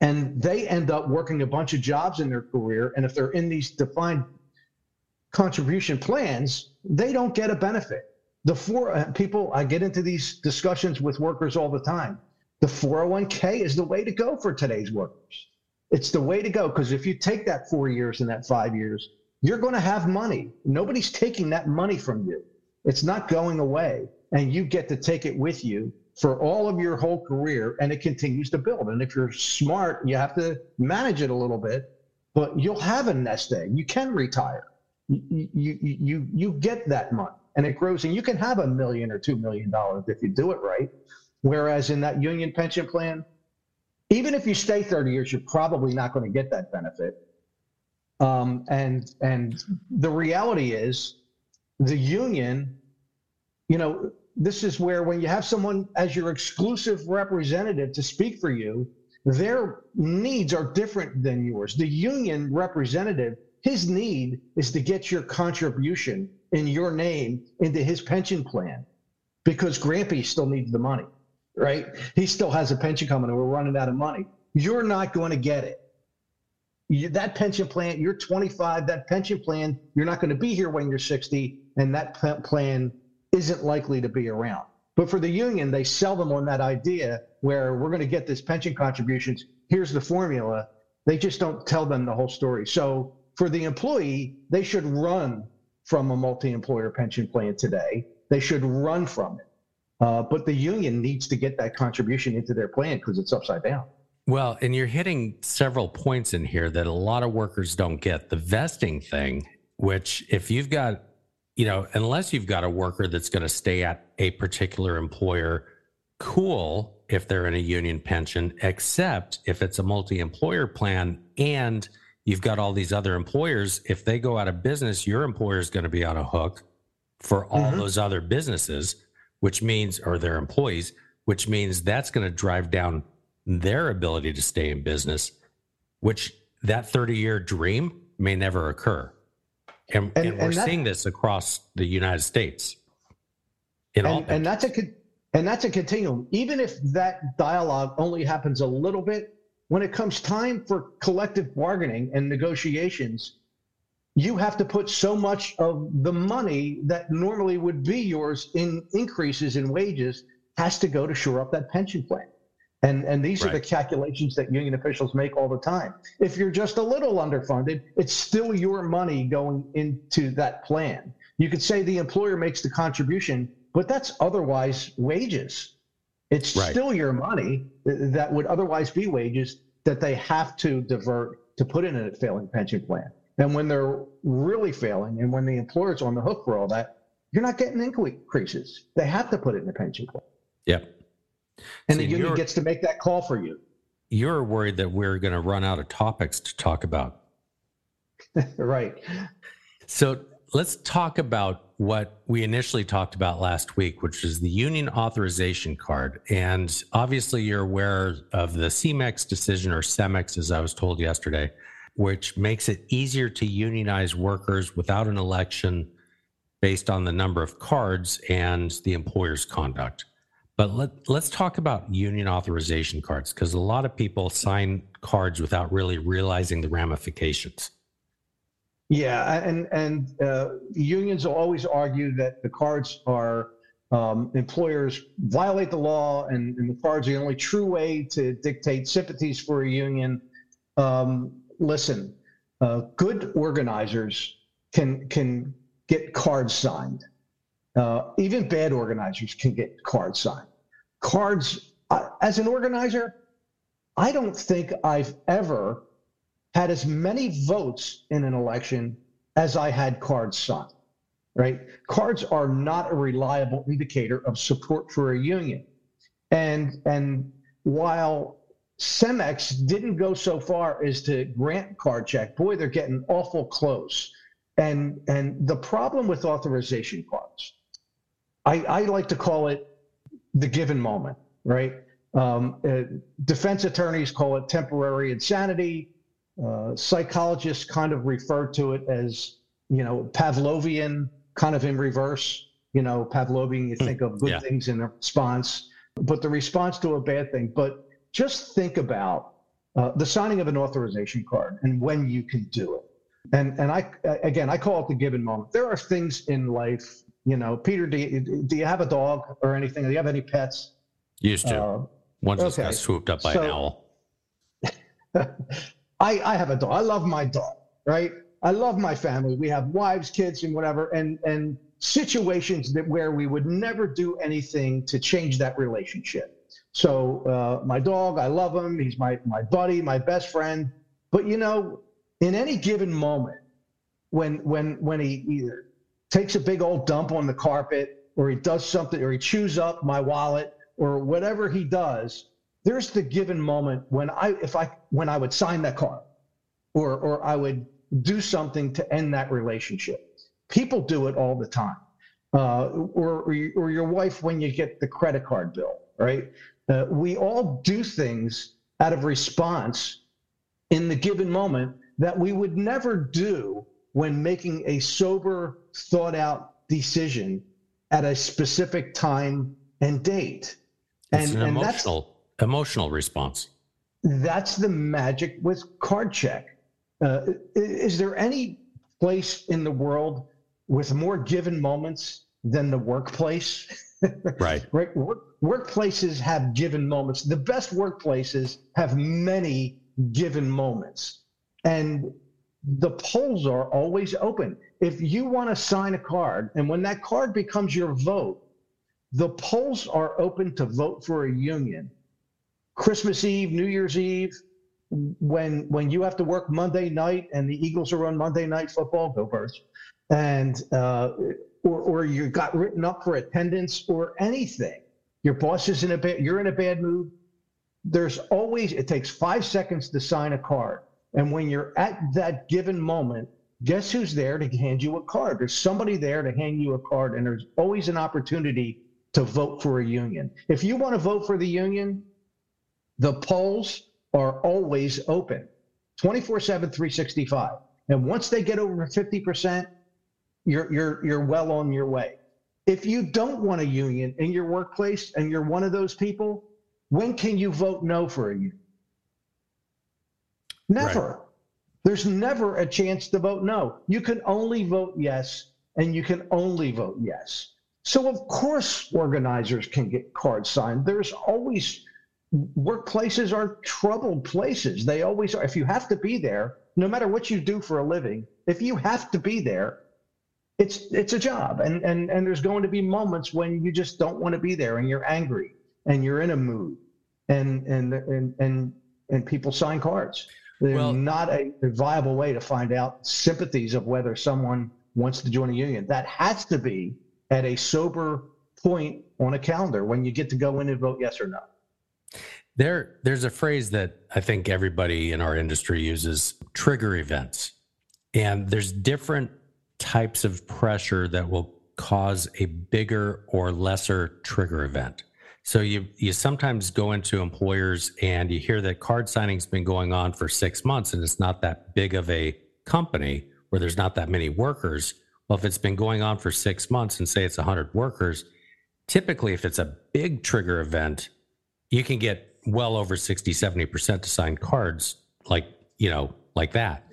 and they end up working a bunch of jobs in their career. And if they're in these defined contribution plans, they don't get a benefit. The four uh, people, I get into these discussions with workers all the time. The 401k is the way to go for today's workers. It's the way to go because if you take that four years and that five years, you're going to have money. Nobody's taking that money from you. It's not going away. And you get to take it with you for all of your whole career and it continues to build. And if you're smart, you have to manage it a little bit, but you'll have a nest egg. You can retire. You, you, you, you get that money and it grows and you can have a million or two million dollars if you do it right. Whereas in that union pension plan, even if you stay 30 years, you're probably not going to get that benefit. Um, and and the reality is the union, you know, this is where when you have someone as your exclusive representative to speak for you, their needs are different than yours. The union representative, his need is to get your contribution in your name into his pension plan because Grampy still needs the money, right? He still has a pension coming and we're running out of money. You're not going to get it. You, that pension plan, you're 25, that pension plan, you're not going to be here when you're 60, and that plan isn't likely to be around. But for the union, they sell them on that idea where we're going to get this pension contributions. Here's the formula. They just don't tell them the whole story. So for the employee, they should run from a multi-employer pension plan today. They should run from it. Uh, but the union needs to get that contribution into their plan because it's upside down. Well, and you're hitting several points in here that a lot of workers don't get. The vesting thing, which if you've got you know, unless you've got a worker that's going to stay at a particular employer, cool if they're in a union pension, except if it's a multi employer plan and you've got all these other employers. If they go out of business, your employer is going to be on a hook for all mm-hmm. those other businesses, which means, or their employees, which means that's going to drive down their ability to stay in business, which that 30 year dream may never occur. And, and, and we're and that, seeing this across the United States. In and, all and that's a and that's a continuum. Even if that dialogue only happens a little bit, when it comes time for collective bargaining and negotiations, you have to put so much of the money that normally would be yours in increases in wages has to go to shore up that pension plan. And, and these right. are the calculations that union officials make all the time. If you're just a little underfunded, it's still your money going into that plan. You could say the employer makes the contribution, but that's otherwise wages. It's right. still your money that would otherwise be wages that they have to divert to put in a failing pension plan. And when they're really failing and when the employer's on the hook for all that, you're not getting increases. They have to put it in the pension plan. Yep. And See, the union gets to make that call for you. You're worried that we're going to run out of topics to talk about. right. So let's talk about what we initially talked about last week, which is the union authorization card. And obviously, you're aware of the CEMEX decision or CEMEX, as I was told yesterday, which makes it easier to unionize workers without an election based on the number of cards and the employer's conduct. But let, let's talk about union authorization cards because a lot of people sign cards without really realizing the ramifications. Yeah, and and uh, unions will always argue that the cards are um, employers violate the law, and, and, the cards are the only true way to dictate sympathies for a union. Um, listen, uh, good organizers can can get cards signed. Uh, even bad organizers can get cards signed. Cards, as an organizer, I don't think I've ever had as many votes in an election as I had cards signed. Right? Cards are not a reliable indicator of support for a union. And and while Cemex didn't go so far as to grant card check, boy, they're getting awful close. And and the problem with authorization cards, I, I like to call it the given moment, right? Um, uh, defense attorneys call it temporary insanity. Uh, psychologists kind of refer to it as, you know, Pavlovian, kind of in reverse. You know, Pavlovian, you think of good yeah. things in response, but the response to a bad thing. But just think about uh, the signing of an authorization card and when you can do it. And and I again, I call it the given moment. There are things in life, you know. Peter, do you, do you have a dog or anything? Do you have any pets? Used to. Uh, Once okay. got swooped up by So- an owl. I, I have a dog. I love my dog, right? I love my family. We have wives, kids, and whatever, and and situations that where we would never do anything to change that relationship. So uh, my dog, I love him. He's my my buddy, my best friend. But you know, in any given moment, when when when he either takes a big old dump on the carpet, or he does something, or he chews up my wallet, or whatever he does, there's the given moment when I if I when I would sign that card or or I would do something to end that relationship. People do it all the time. Uh, or, or or your wife when you get the credit card bill, right? Uh, we all do things out of response in the given moment that we would never do when making a sober, thought out decision at a specific time and date. It's an and that's emotional emotional response. that's the magic with card check. Uh, is there any place in the world with more given moments than the workplace? Right. right? Work, workplaces have given moments. The best workplaces have many given moments. And the polls are always open. If you want to sign a card, and when that card becomes your vote, the polls are open to vote for a union. Christmas Eve, New Year's Eve, when when you have to work Monday night and the Eagles are on Monday night football, go Birds, and uh, or or you got written up for attendance or anything. Your boss is in a bad, you're in a bad mood. There's always it takes five seconds to sign a card, and when you're at that given moment, guess who's there to hand you a card? There's somebody there to hand you a card, and there's always an opportunity to vote for a union. If you want to vote for the union, the polls are always open 24 7 365 and once they get over 50% you're you're you're well on your way. If you don't want a union in your workplace and you're one of those people when can you vote no for a union? Never. There's never a chance to vote no. You can only vote yes and you can only vote yes. So of course organizers can get cards signed. There's always workplaces are troubled places. They always are. If you have to be there, no matter what you do for a living, if you have to be there, it's it's a job. And and and there's going to be moments when you just don't want to be there and you're angry and you're in a mood. And and and and and people sign cards. They're Well- not a, a viable way to find out sympathies of whether someone wants to join a union. That has to be at a sober point on a calendar when you get to go in and vote yes or no. There, there's a phrase that I think everybody in our industry uses: trigger events. And there's different types of pressure that will cause a bigger or lesser trigger event. So you you sometimes go into employers and you hear that card signing's been going on for six months and it's not that big of a company where there's not that many workers. Well, if it's been going on for six months and say it's 100 workers, typically if it's a big trigger event, you can get well over 60 70% to sign cards like you know like that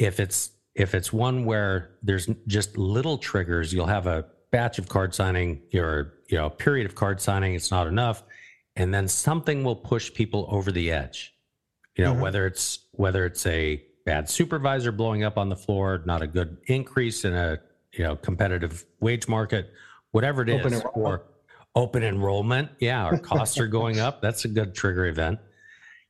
if it's if it's one where there's just little triggers you'll have a batch of card signing or you know a period of card signing it's not enough and then something will push people over the edge you know Mhm. whether it's whether it's a bad supervisor blowing up on the floor not a good increase in a you know competitive wage market whatever it is, Open enrollment. or open enrollment yeah our costs are going up that's a good trigger event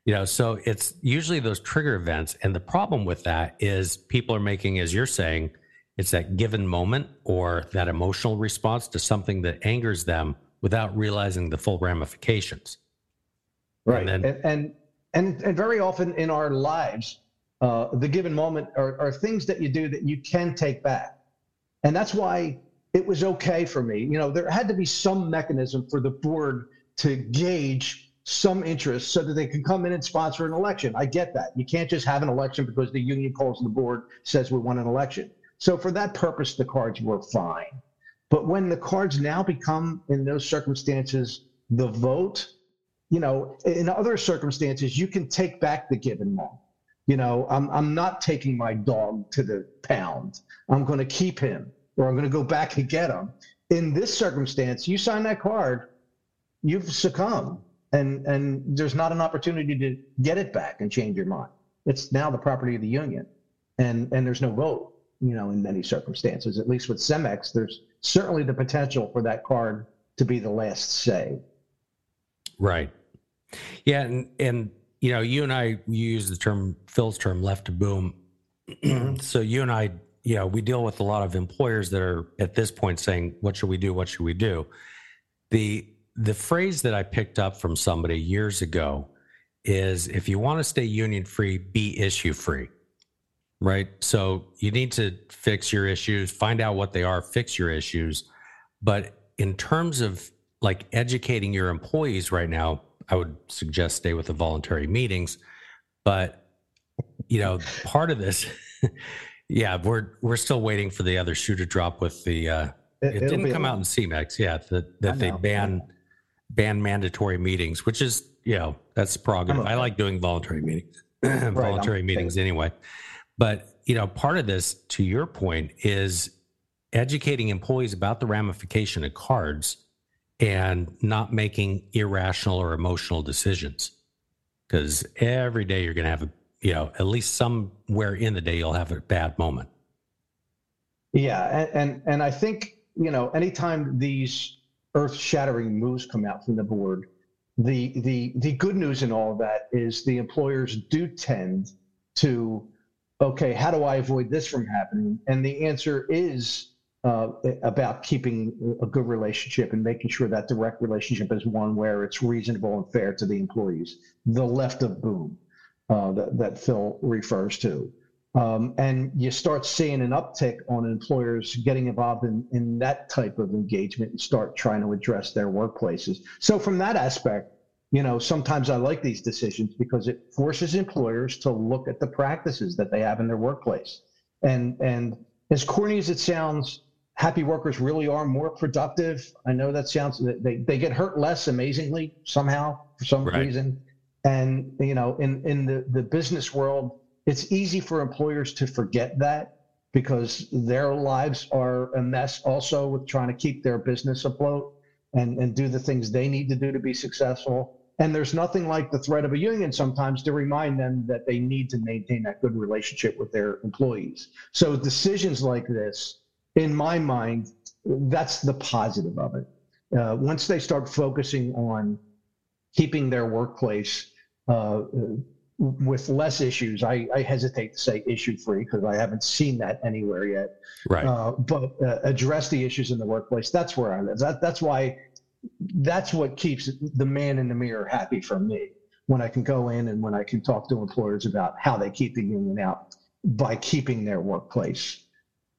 You know, so it's usually those trigger events. And the problem with that is people are making, as you're saying, it's that given moment or that emotional response to something that angers them without realizing the full ramifications. Right. And And, then- and, and, and very often in our lives, uh, the given moment are, are things that you do that you can take back. And that's why it was okay for me. You know, there had to be some mechanism for the board to gauge some interest so that they can come in and sponsor an election. I get that. You can't just have an election because the union calls the board, says we want an election. So for that purpose, the cards were fine. But when the cards now become, in those circumstances, the vote, you know, in other circumstances, you can take back the given moment. You know, I'm, I'm not taking my dog to the pound. I'm going to keep him or I'm going to go back and get him. In this circumstance, you sign that card, you've succumbed and, and there's not an opportunity to get it back and change your mind. It's now the property of the union and, and there's no vote, you know, in many circumstances, at least with Cemex, there's certainly the potential for that card to be the last say. Right. Yeah, and and you know, you and I you use the term Phil's term left to boom. so you and I, you know, we deal with a lot of employers that are at this point saying, "What should we do? What should we do?" The the phrase that I picked up from somebody years ago is, "If you want to stay union free, be issue free." Right. So you need to fix your issues, find out what they are, fix your issues. But in terms of like educating your employees right now, I would suggest stay with the voluntary meetings. But you know, part of this, yeah, we're we're still waiting for the other shoe to drop with the. Uh, it, it'll didn't be a come out in Cemex, yeah, that that they ban. Ban mandatory meetings, which is you know that's prerogative. I'm I like doing voluntary meetings, I'm voluntary okay. meetings anyway. But you know, part of this, to your point, is educating employees about the ramification of cards and not making irrational or emotional decisions. Because every day you're going to have a, you know, at least somewhere in the day you'll have a bad moment. Yeah, and, and and I think you know anytime these earth-shattering moves come out from the board, the the the good news in all of that is the employers do tend to, okay, how do I avoid this from happening? And the answer is uh, about keeping a good relationship and making sure that direct relationship is one where it's reasonable and fair to the employees. The left of boom uh, that, that Phil refers to. Um, and you start seeing an uptick on employers getting involved in, in that type of engagement and start trying to address their workplaces. So, from that aspect, you know, sometimes I like these decisions because it forces employers to look at the practices that they have in their workplace. And and as corny as it sounds, happy workers really are more productive. I know that sounds they they get hurt less amazingly somehow for some Right. reason. And you know, in in the the business world, it's easy for employers to forget that because their lives are a mess also with trying to keep their business afloat and, and do the things they need to do to be successful. And there's nothing like the threat of a union sometimes to remind them that they need to maintain that good relationship with their employees. So decisions like this, in my mind, that's the positive of it. Uh, once they start focusing on keeping their workplace uh, with less issues. I, I hesitate to say issue free because I haven't seen that anywhere yet. Right. Uh, but uh, address the issues in the workplace. That's where I live. That, that's why. That's what keeps the man in the mirror happy for me when I can go in and when I can talk to employers about how they keep the union out by keeping their workplace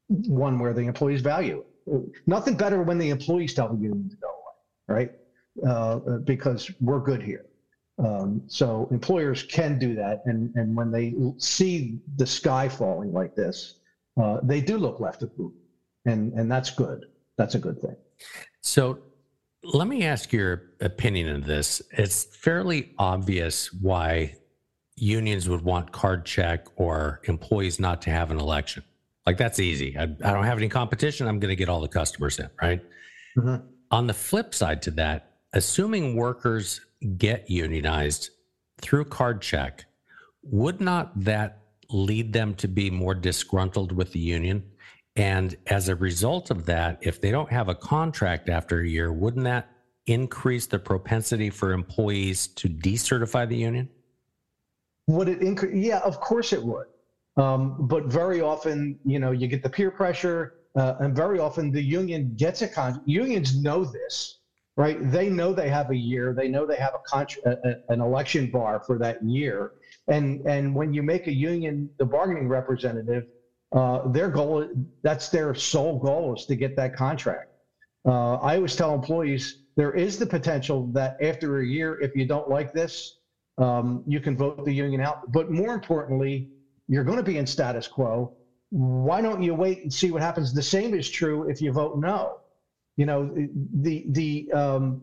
one where the employees value it. Nothing better when the employees tell the union to go away, right? Uh, because we're good here. Um, so employers can do that, and and when they see the sky falling like this, uh, they do look left of boom, and and that's good. That's a good thing. So let me ask your opinion on this. It's fairly obvious why unions would want card check or employees not to have an election. Like that's easy. I, I don't have any competition. I'm going to get all the customers in, right? Mhm. On the flip side to that, assuming workers get unionized through card check, would not that lead them to be more disgruntled with the union? And as a result of that, if they don't have a contract after a year, wouldn't that increase the propensity for employees to decertify the union? Would it increase? Yeah, of course it would. Um, but very often, you know, you get the peer pressure, uh, and very often the union gets a con. Unions know this, right? They know they have a year. They know they have a, con- a, a an election bar for that year. And and when you make a union the bargaining representative, uh, their goal that's their sole goal is to get that contract. Uh, I always tell employees there is the potential that after a year, if you don't like this, um, you can vote the union out. But more importantly, you're going to be in status quo. Why don't you wait and see what happens? The same is true if you vote no. You know, the the um,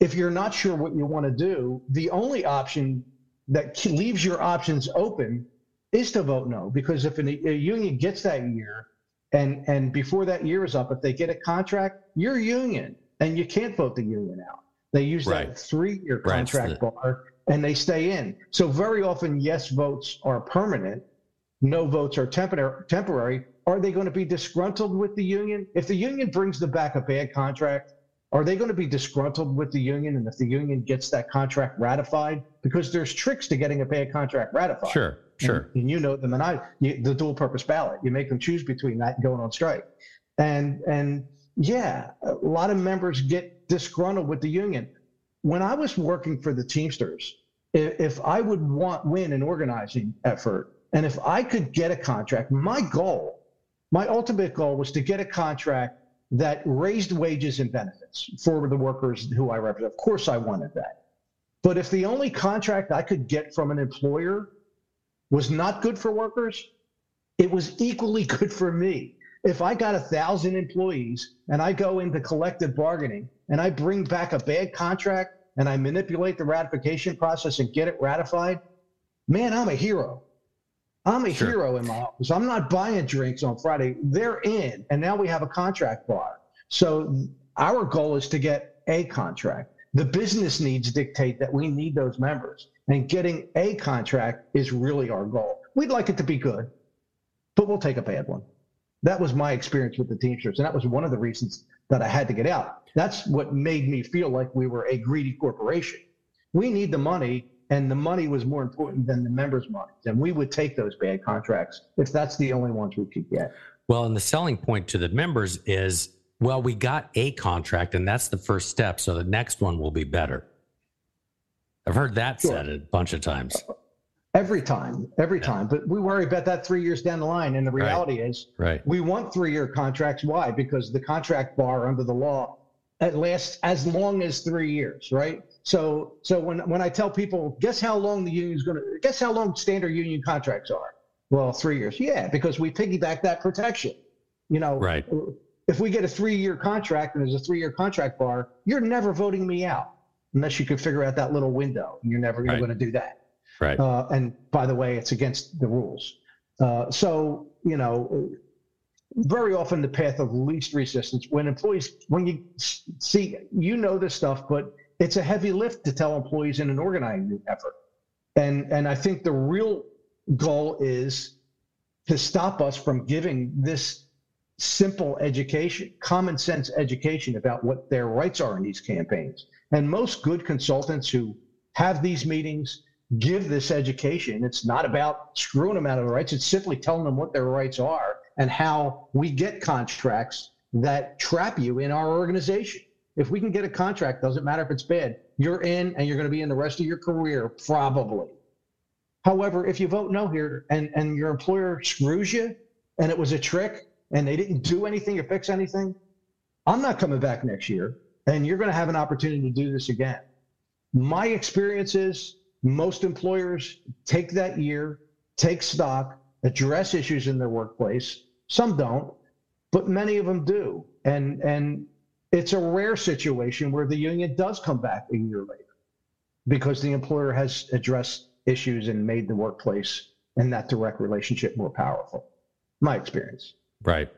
if you're not sure what you want to do, the only option that leaves your options open is to vote no. Because if a, a union gets that year, and and before that year is up, if they get a contract, you're union, and you can't vote the union out. They use Right. that three-year contract bar, and they stay in. So very often, yes votes are permanent, no votes are temporary. Temporary. Are they going to be disgruntled with the union? If the union brings them back a bad contract, are they going to be disgruntled with the union? And if the union gets that contract ratified, because there's tricks to getting a bad contract ratified. Sure, sure. And, and you know them, and I, you, the dual purpose ballot. You make them choose between that and going on strike. And and yeah, a lot of members get disgruntled with the union. When I was working for the Teamsters, if, if I would want win an organizing effort, and if I could get a contract, my goal, my ultimate goal was to get a contract that raised wages and benefits for the workers who I represent. Of course, I wanted that. But if the only contract I could get from an employer was not good for workers, it was equally good for me. If I got a thousand employees and I go into collective bargaining and I bring back a bad contract and I manipulate the ratification process and get it ratified, man, I'm a hero. I'm a Sure. hero in my office. I'm not buying drinks on Friday. They're in, and now we have a contract bar. So our goal is to get a contract. The business needs dictate that we need those members, and getting a contract is really our goal. We'd like it to be good, but we'll take a bad one. That was my experience with the Teamsters, and that was one of the reasons that I had to get out. That's what made me feel like we were a greedy corporation. We need the money, and the money was more important than the members' money. And we would take those bad contracts if that's the only ones we could get. Well, and the selling point to the members is, well, we got a contract, and that's the first step. So the next one will be better. I've heard that Sure. said a bunch of times. Every time, every time. But we worry about that three years down the line. And the Right. reality is, Right. we want three year contracts. Why? Because the contract bar under the law it lasts as long as three years, right? So, so when when I tell people, guess how long the union's going to, guess how long standard union contracts are? Well, three years. Yeah, because we piggyback that protection. You know, Right. if we get a three year contract and there's a three year contract bar, you're never voting me out unless you can figure out that little window. You're never Right. going to do that. Right. Uh, and by the way, it's against the rules. Uh, so, you know, very often the path of least resistance when employees, when you see, you know this stuff, but it's a heavy lift to tell employees in an organizing effort. And, and I think the real goal is to stop us from giving this simple education, common sense education about what their rights are in these campaigns. And most good consultants who have these meetings give this education. It's not about screwing them out of their rights, it's simply telling them what their rights are and how we get contracts that trap you in our organization. If we can get a contract, doesn't matter if it's bad, you're in and you're going to be in the rest of your career, probably. However, if you vote no here and, and your employer screws you and it was a trick and they didn't do anything to fix anything, I'm not coming back next year and you're going to have an opportunity to do this again. My experience is most employers take that year, take stock, address issues in their workplace. Some don't, but many of them do. And, and it's a rare situation where the union does come back a year later because the employer has addressed issues and made the workplace and that direct relationship more powerful. My experience. Right.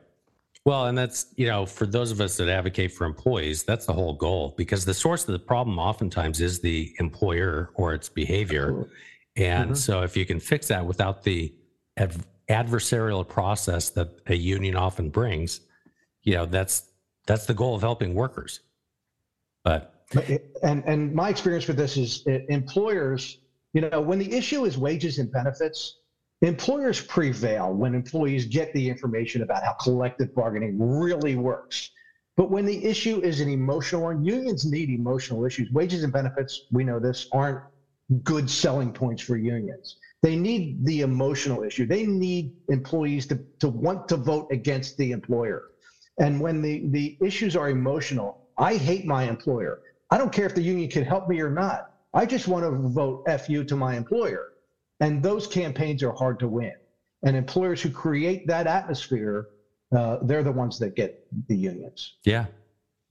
Well, and that's, you know, for those of us that advocate for employees, that's the whole goal because the source of the problem oftentimes is the employer or its behavior. And Mhm. so if you can fix that without the adversarial process that a union often brings, you know, that's that's the goal of helping workers. But And, and my experience with this is uh, employers You know, when the issue is wages and benefits, employers prevail when employees get the information about how collective bargaining really works. But when the issue is an emotional one, unions need emotional issues. Wages and benefits, we know this, aren't good selling points for unions. They need the emotional issue. They need employees to, to want to vote against the employer. And when the, the issues are emotional, I hate my employer. I don't care if the union can help me or not. I just want to vote FU to my employer. And those campaigns are hard to win. And employers who create that atmosphere, uh, they're the ones that get the unions. Yeah.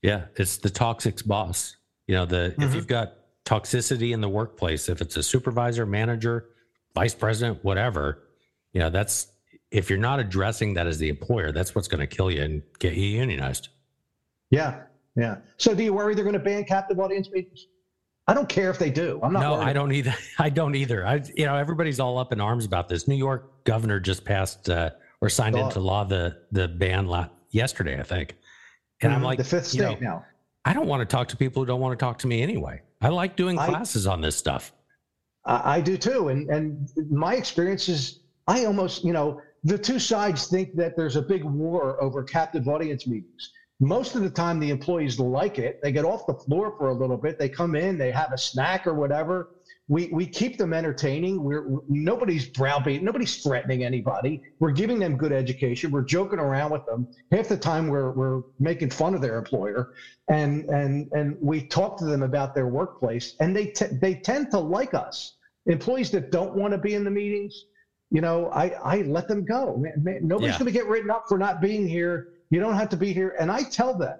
Yeah. It's the toxic boss. You know, the if Mhm. you've got toxicity in the workplace, if it's a supervisor, manager, vice president, whatever, you know, that's if you're not addressing that as the employer, that's what's going to kill you and get you unionized. Yeah. Yeah. So do you worry they're going to ban captive audience meetings? I don't care if they do. I'm not no, worried. I don't either. I don't either. I, you know, everybody's all up in arms about this. New York governor just passed uh, or signed into law the the ban la- yesterday, I think. And I'm Mhm. like, the fifth you know, state now. I don't want to talk to people who don't want to talk to me anyway. I like doing I- classes on this stuff. I, I do too. And and my experience is I almost, you know, the two sides think that there's a big war over captive audience meetings. Most of the time the employees like it. They get off the floor for a little bit. They come in, they have a snack or whatever. We we keep them entertaining. We're nobody's browbeating, nobody's threatening anybody. We're giving them good education. We're joking around with them. Half the time we're we're making fun of their employer and and and we talk to them about their workplace and they te- they tend to like us employees that don't want to be in the meetings you know i i let them go. Man, man, nobody's Yeah. going to get written up for not being here. You don't have to be here. And i tell them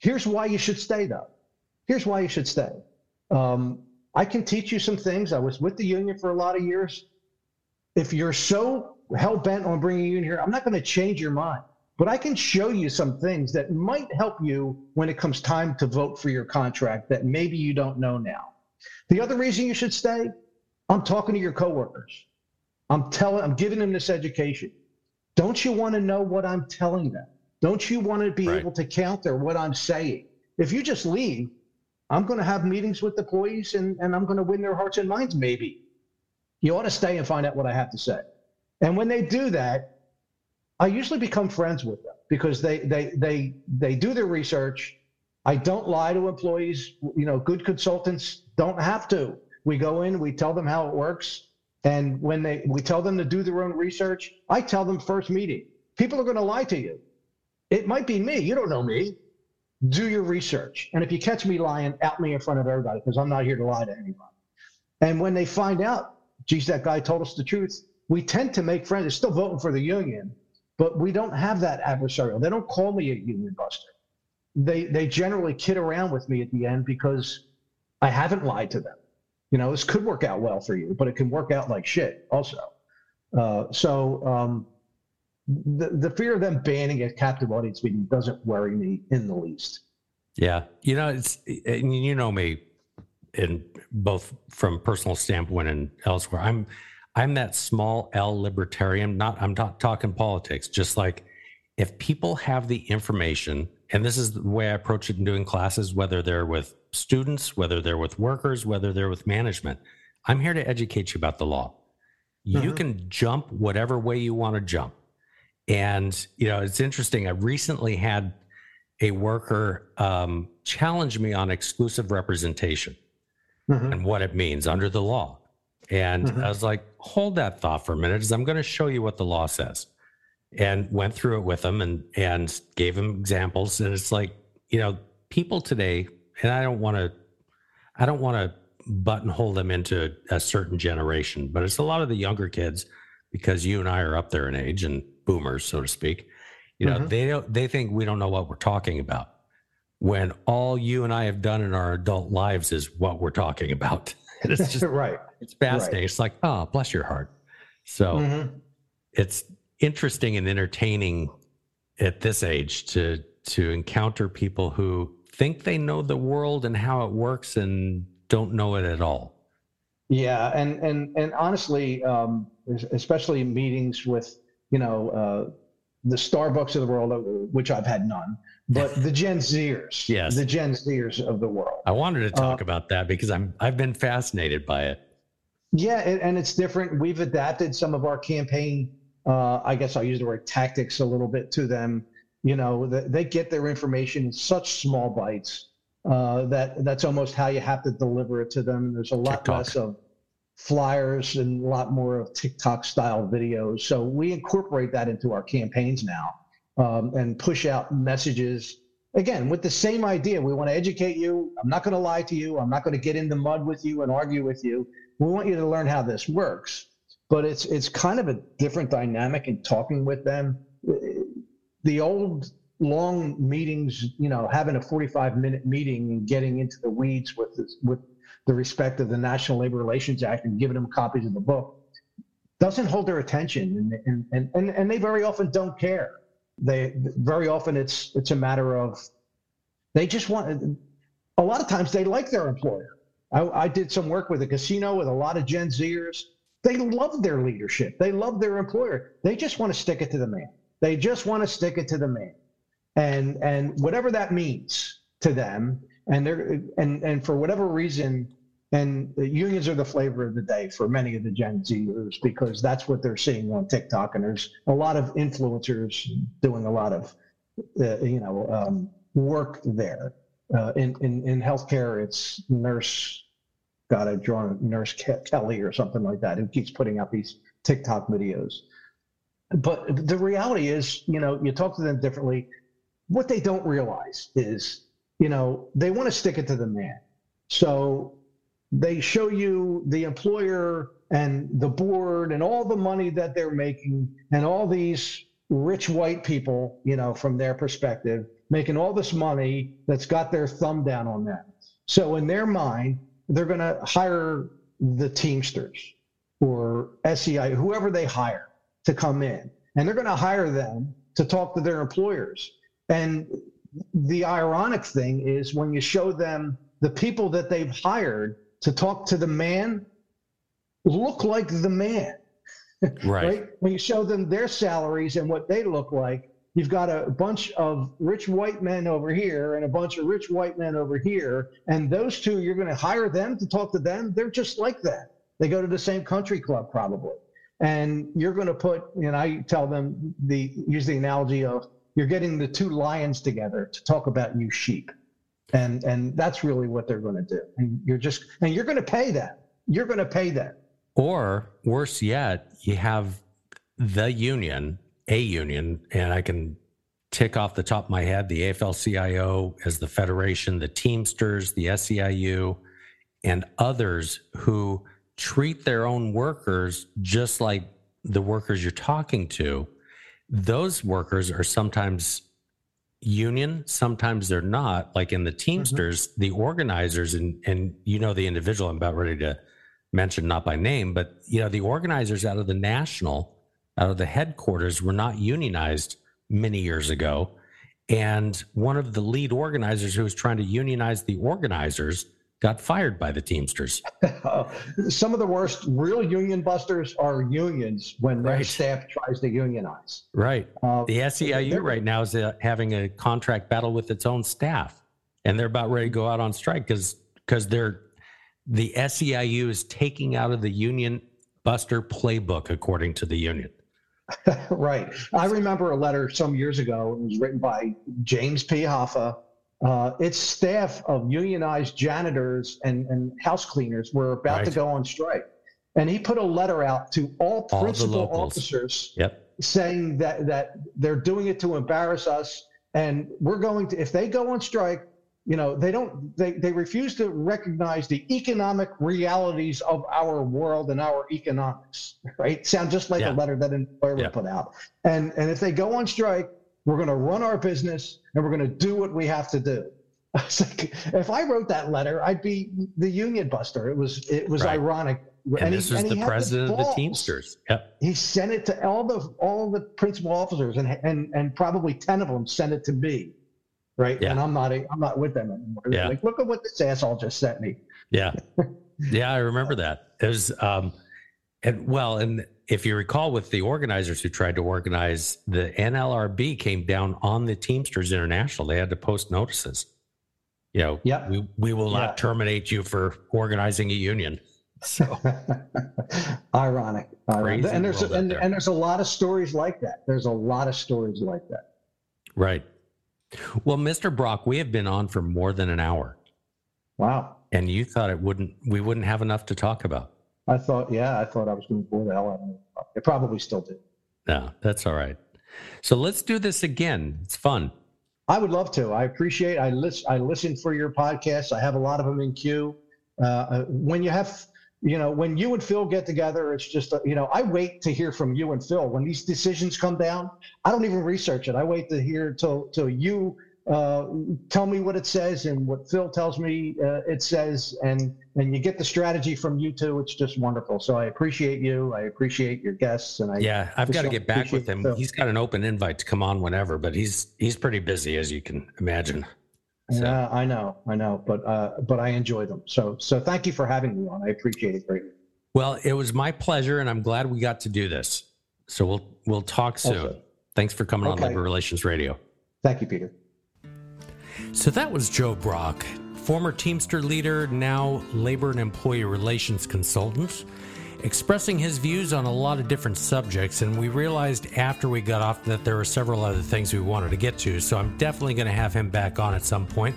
here's why you should stay though. Here's why you should stay. Um, i can teach you some things. I was with the union for a lot of years. If you're so hell-bent on bringing you in here i'm not going to change your mind. But I can show you some things that might help you when it comes time to vote for your contract that maybe you don't know now. The other reason you should stay, I'm talking to your coworkers. I'm telling, I'm giving them this education. Don't you want to know what I'm telling them? Don't you want to be Right. able to counter what I'm saying? If you just leave, I'm going to have meetings with employees and, and I'm going to win their hearts and minds, maybe. You ought to stay and find out what I have to say. And when they do that, I usually become friends with them because they they they they do their research. I don't lie to employees. You know, good consultants don't have to. We go in, we tell them how it works, and when they we tell them to do their own research, I tell them first meeting. People are going to lie to you. It might be me. You don't know me. Do your research, and if you catch me lying, out me in front of everybody because I'm not here to lie to anybody. And when they find out, geez, that guy told us the truth, we tend to make friends. They're still voting for the union, but we don't have that adversarial. They don't call me a union buster. They they generally kid around with me at the end because I haven't lied to them. You know, this could work out well for you, but it can work out like shit also. Uh, so um, the the fear of them banning a captive audience meeting doesn't worry me in the least. Yeah. You know, it's, and you know me in both from personal standpoint and elsewhere. I'm, I'm that small L libertarian. Not, I'm not talking politics, just like if people have the information, and this is the way I approach it in doing classes, whether they're with students, whether they're with workers, whether they're with management, I'm here to educate you about the law. You Mhm. can jump whatever way you want to jump. And, you know, it's interesting. I recently had a worker um, challenge me on exclusive representation Mhm. and what it means under the law. And Mhm. I was like, hold that thought for a minute, as I'm going to show you what the law says. And went through it with him and and gave him examples. And it's like, you know, people today, and I don't want to, I don't want to buttonhole them into a certain generation, but it's a lot of the younger kids because you and I are up there in age and boomers, so to speak. You know, Mhm. they don't they think we don't know what we're talking about when all you and I have done in our adult lives is what we're talking about. It's just right. it's fascinating. It's like, oh, bless your heart. So Mhm. it's interesting and entertaining at this age to to encounter people who think they know the world and how it works and don't know it at all. Yeah, and and and honestly, um, especially in meetings with you know uh, the Starbucks of the world, uh, which I've had none, but the Gen Zers, Yes. the Gen Zers of the world. I wanted to talk Uh, about that because I'm I've been fascinated by it. Yeah, and, and it's different. We've adapted some of our campaign. Uh, I guess I'll use the word tactics a little bit to them. You know, they get their information in such small bites uh, that that's almost how you have to deliver it to them. There's a lot TikTok. less of flyers and a lot more of TikTok style videos. So we incorporate that into our campaigns now um, and push out messages again with the same idea. We want to educate you. I'm not going to lie to you. I'm not going to get in the mud with you and argue with you. We want you to learn how this works. But it's it's kind of a different dynamic in talking with them. The old long meetings, you know, having a 45 minute meeting and getting into the weeds with this, with the respect of the National Labor Relations Act and giving them copies of the book doesn't hold their attention. Mm-hmm. And and and, and they very often don't care. They very often it's it's a matter of they just want a lot of times they like their employer. I, I did some work with a casino with a lot of gen zers. They love their leadership. They love their employer. They just want to stick it to the man they just want to stick it to the man and and whatever that means to them and they're and and for whatever reason and unions are the flavor of the day for many of the Gen Zers because that's what they're seeing on TikTok. And there's a lot of influencers doing a lot of, uh, you know, um, work there. Uh, in, in, in healthcare, it's nurse, got a draw nurse Kelly or something like that, who keeps putting out these TikTok videos. But the reality is, you know, you talk to them differently. What they don't realize is, you know, they want to stick it to the man. So they show you the employer and the board and all the money that they're making and all these rich white people, you know, from their perspective, making all this money that's got their thumb down on them. So in their mind, they're going to hire the Teamsters or SEI, whoever they hire to come in, and they're going to hire them to talk to their employers. And the ironic thing is when you show them the people that they've hired to talk to the man look like the man Right. When you show them their salaries and what they look like, you've got a bunch of rich white men over here and a bunch of rich white men over here. And those two, you're going to hire them to talk to them. They're just like that. They go to the same country club probably. And you're going to put, and I tell them the use the analogy of you're getting the two lions together to talk about you sheep. And and that's really what they're going to do. And you're just and you're going to pay that You're going to pay that Or worse yet, you have the union, a union, and I can tick off the top of my head the AFL CIO as the federation, the Teamsters, the SEIU, and others who treat their own workers just like the workers you're talking to. Those workers are sometimes union, sometimes they're not. Like in the Teamsters, mm-hmm. the organizers, and, and you know the individual I'm about ready to mention not by name, but you know, the organizers out of the national, out of the headquarters were not unionized many years ago. And one of the lead organizers who was trying to unionize the organizers got fired by the Teamsters. Some of the worst real union busters are unions when their Right. staff tries to unionize. Right. Uh, The SEIU right now is uh, having a contract battle with its own staff, and they're about ready to go out on strike because because they're the SEIU is taking out of the union buster playbook, according to the union. right. I remember a letter some years ago. It was written by James P. Hoffa. Uh, its staff of unionized janitors and, and house cleaners were about to go on strike. And he put a letter out to all All principal locals. officers Yep. saying that that they're doing it to embarrass us and we're going to if they go on strike you know they don't they, they refuse to recognize the economic realities of our world and our economics right sound just like Yeah. a letter that an employer Yeah. would put out and and if they go on strike we're going to run our business and we're going to do what we have to do I was like, if I wrote that letter, I'd be the union buster. It was it was Right. ironic. And, he- this is and the president of the Teamsters. Yep. he sent it to all the all the principal officers and and and probably 10 of them sent it to me right Yeah. and i'm not i'm not with them anymore Yeah. like look at what this asshole just sent me Yeah. Yeah, I remember that. It was um and well, and if you recall with the organizers who tried to organize, the NLRB came down on the Teamsters International. They had to post notices. You know, Yep. we, we will not Yeah. terminate you for organizing a union. So ironic, ironic. And there's out and, there. and there's a lot of stories like that. There's a lot of stories like that. right. Well, Mr. Brock, we have been on for more than an hour, Wow. and you thought it wouldn't we wouldn't have enough to talk about. I thought, yeah, I thought I was going to bore the hell out of you. I probably still do. No, that's all right. So let's do this again. It's fun. I would love to. I appreciate. I listen. I listen for your podcasts. I have a lot of them in queue. Uh, Uh, when you have, you know, when you and Phil get together, it's just, uh, you know, I wait to hear from you and Phil when these decisions come down. I don't even research it. I wait to hear till till you uh, tell me what it says and what Phil tells me uh, it says, and and you get the strategy from you two. It's just wonderful. So I appreciate you. I appreciate your guests, and I Yeah, I've got to get back with him. Phil. He's got an open invite to come on whenever, but he's he's pretty busy as you can imagine. So- Yeah, I know, I know, but uh, but I enjoy them. So so thank you for having me on. I appreciate it greatly. Well, it was my pleasure, and I'm glad we got to do this. So we'll we'll talk soon. Okay. Thanks for coming on Okay. Labor Relations Radio. Thank you, Peter. So that was Joe Brock, former Teamster leader, now labor and employee relations consultant, expressing his views on a lot of different subjects. And we realized after we got off that there were several other things we wanted to get to. So I'm definitely going to have him back on at some point.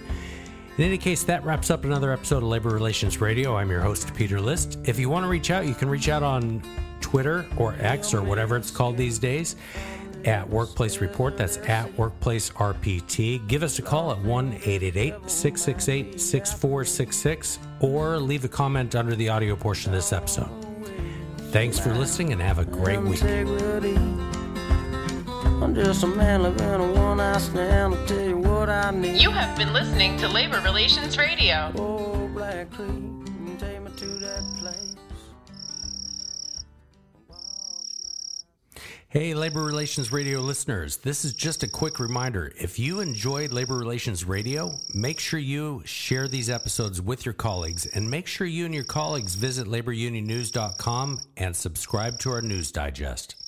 In any case, that wraps up another episode of Labor Relations Radio. I'm your host, Peter List. If you want to reach out, you can reach out on Twitter or X or whatever it's called these days at Workplace Report. That's at Workplace RPT. Give us a call at 1 888 668 6466 or leave a comment under the audio portion of this episode. Thanks for listening and have a great week. I'm just a man living a one night stand. I'll tell you what I need. You have been listening to Labor Relations Radio. Oh, Black Creek, take me to that Hey, Labor Relations Radio listeners, this is just a quick reminder. If you enjoyed Labor Relations Radio, make sure you share these episodes with your colleagues and make sure you and your colleagues visit laborunionnews.com and subscribe to our news digest.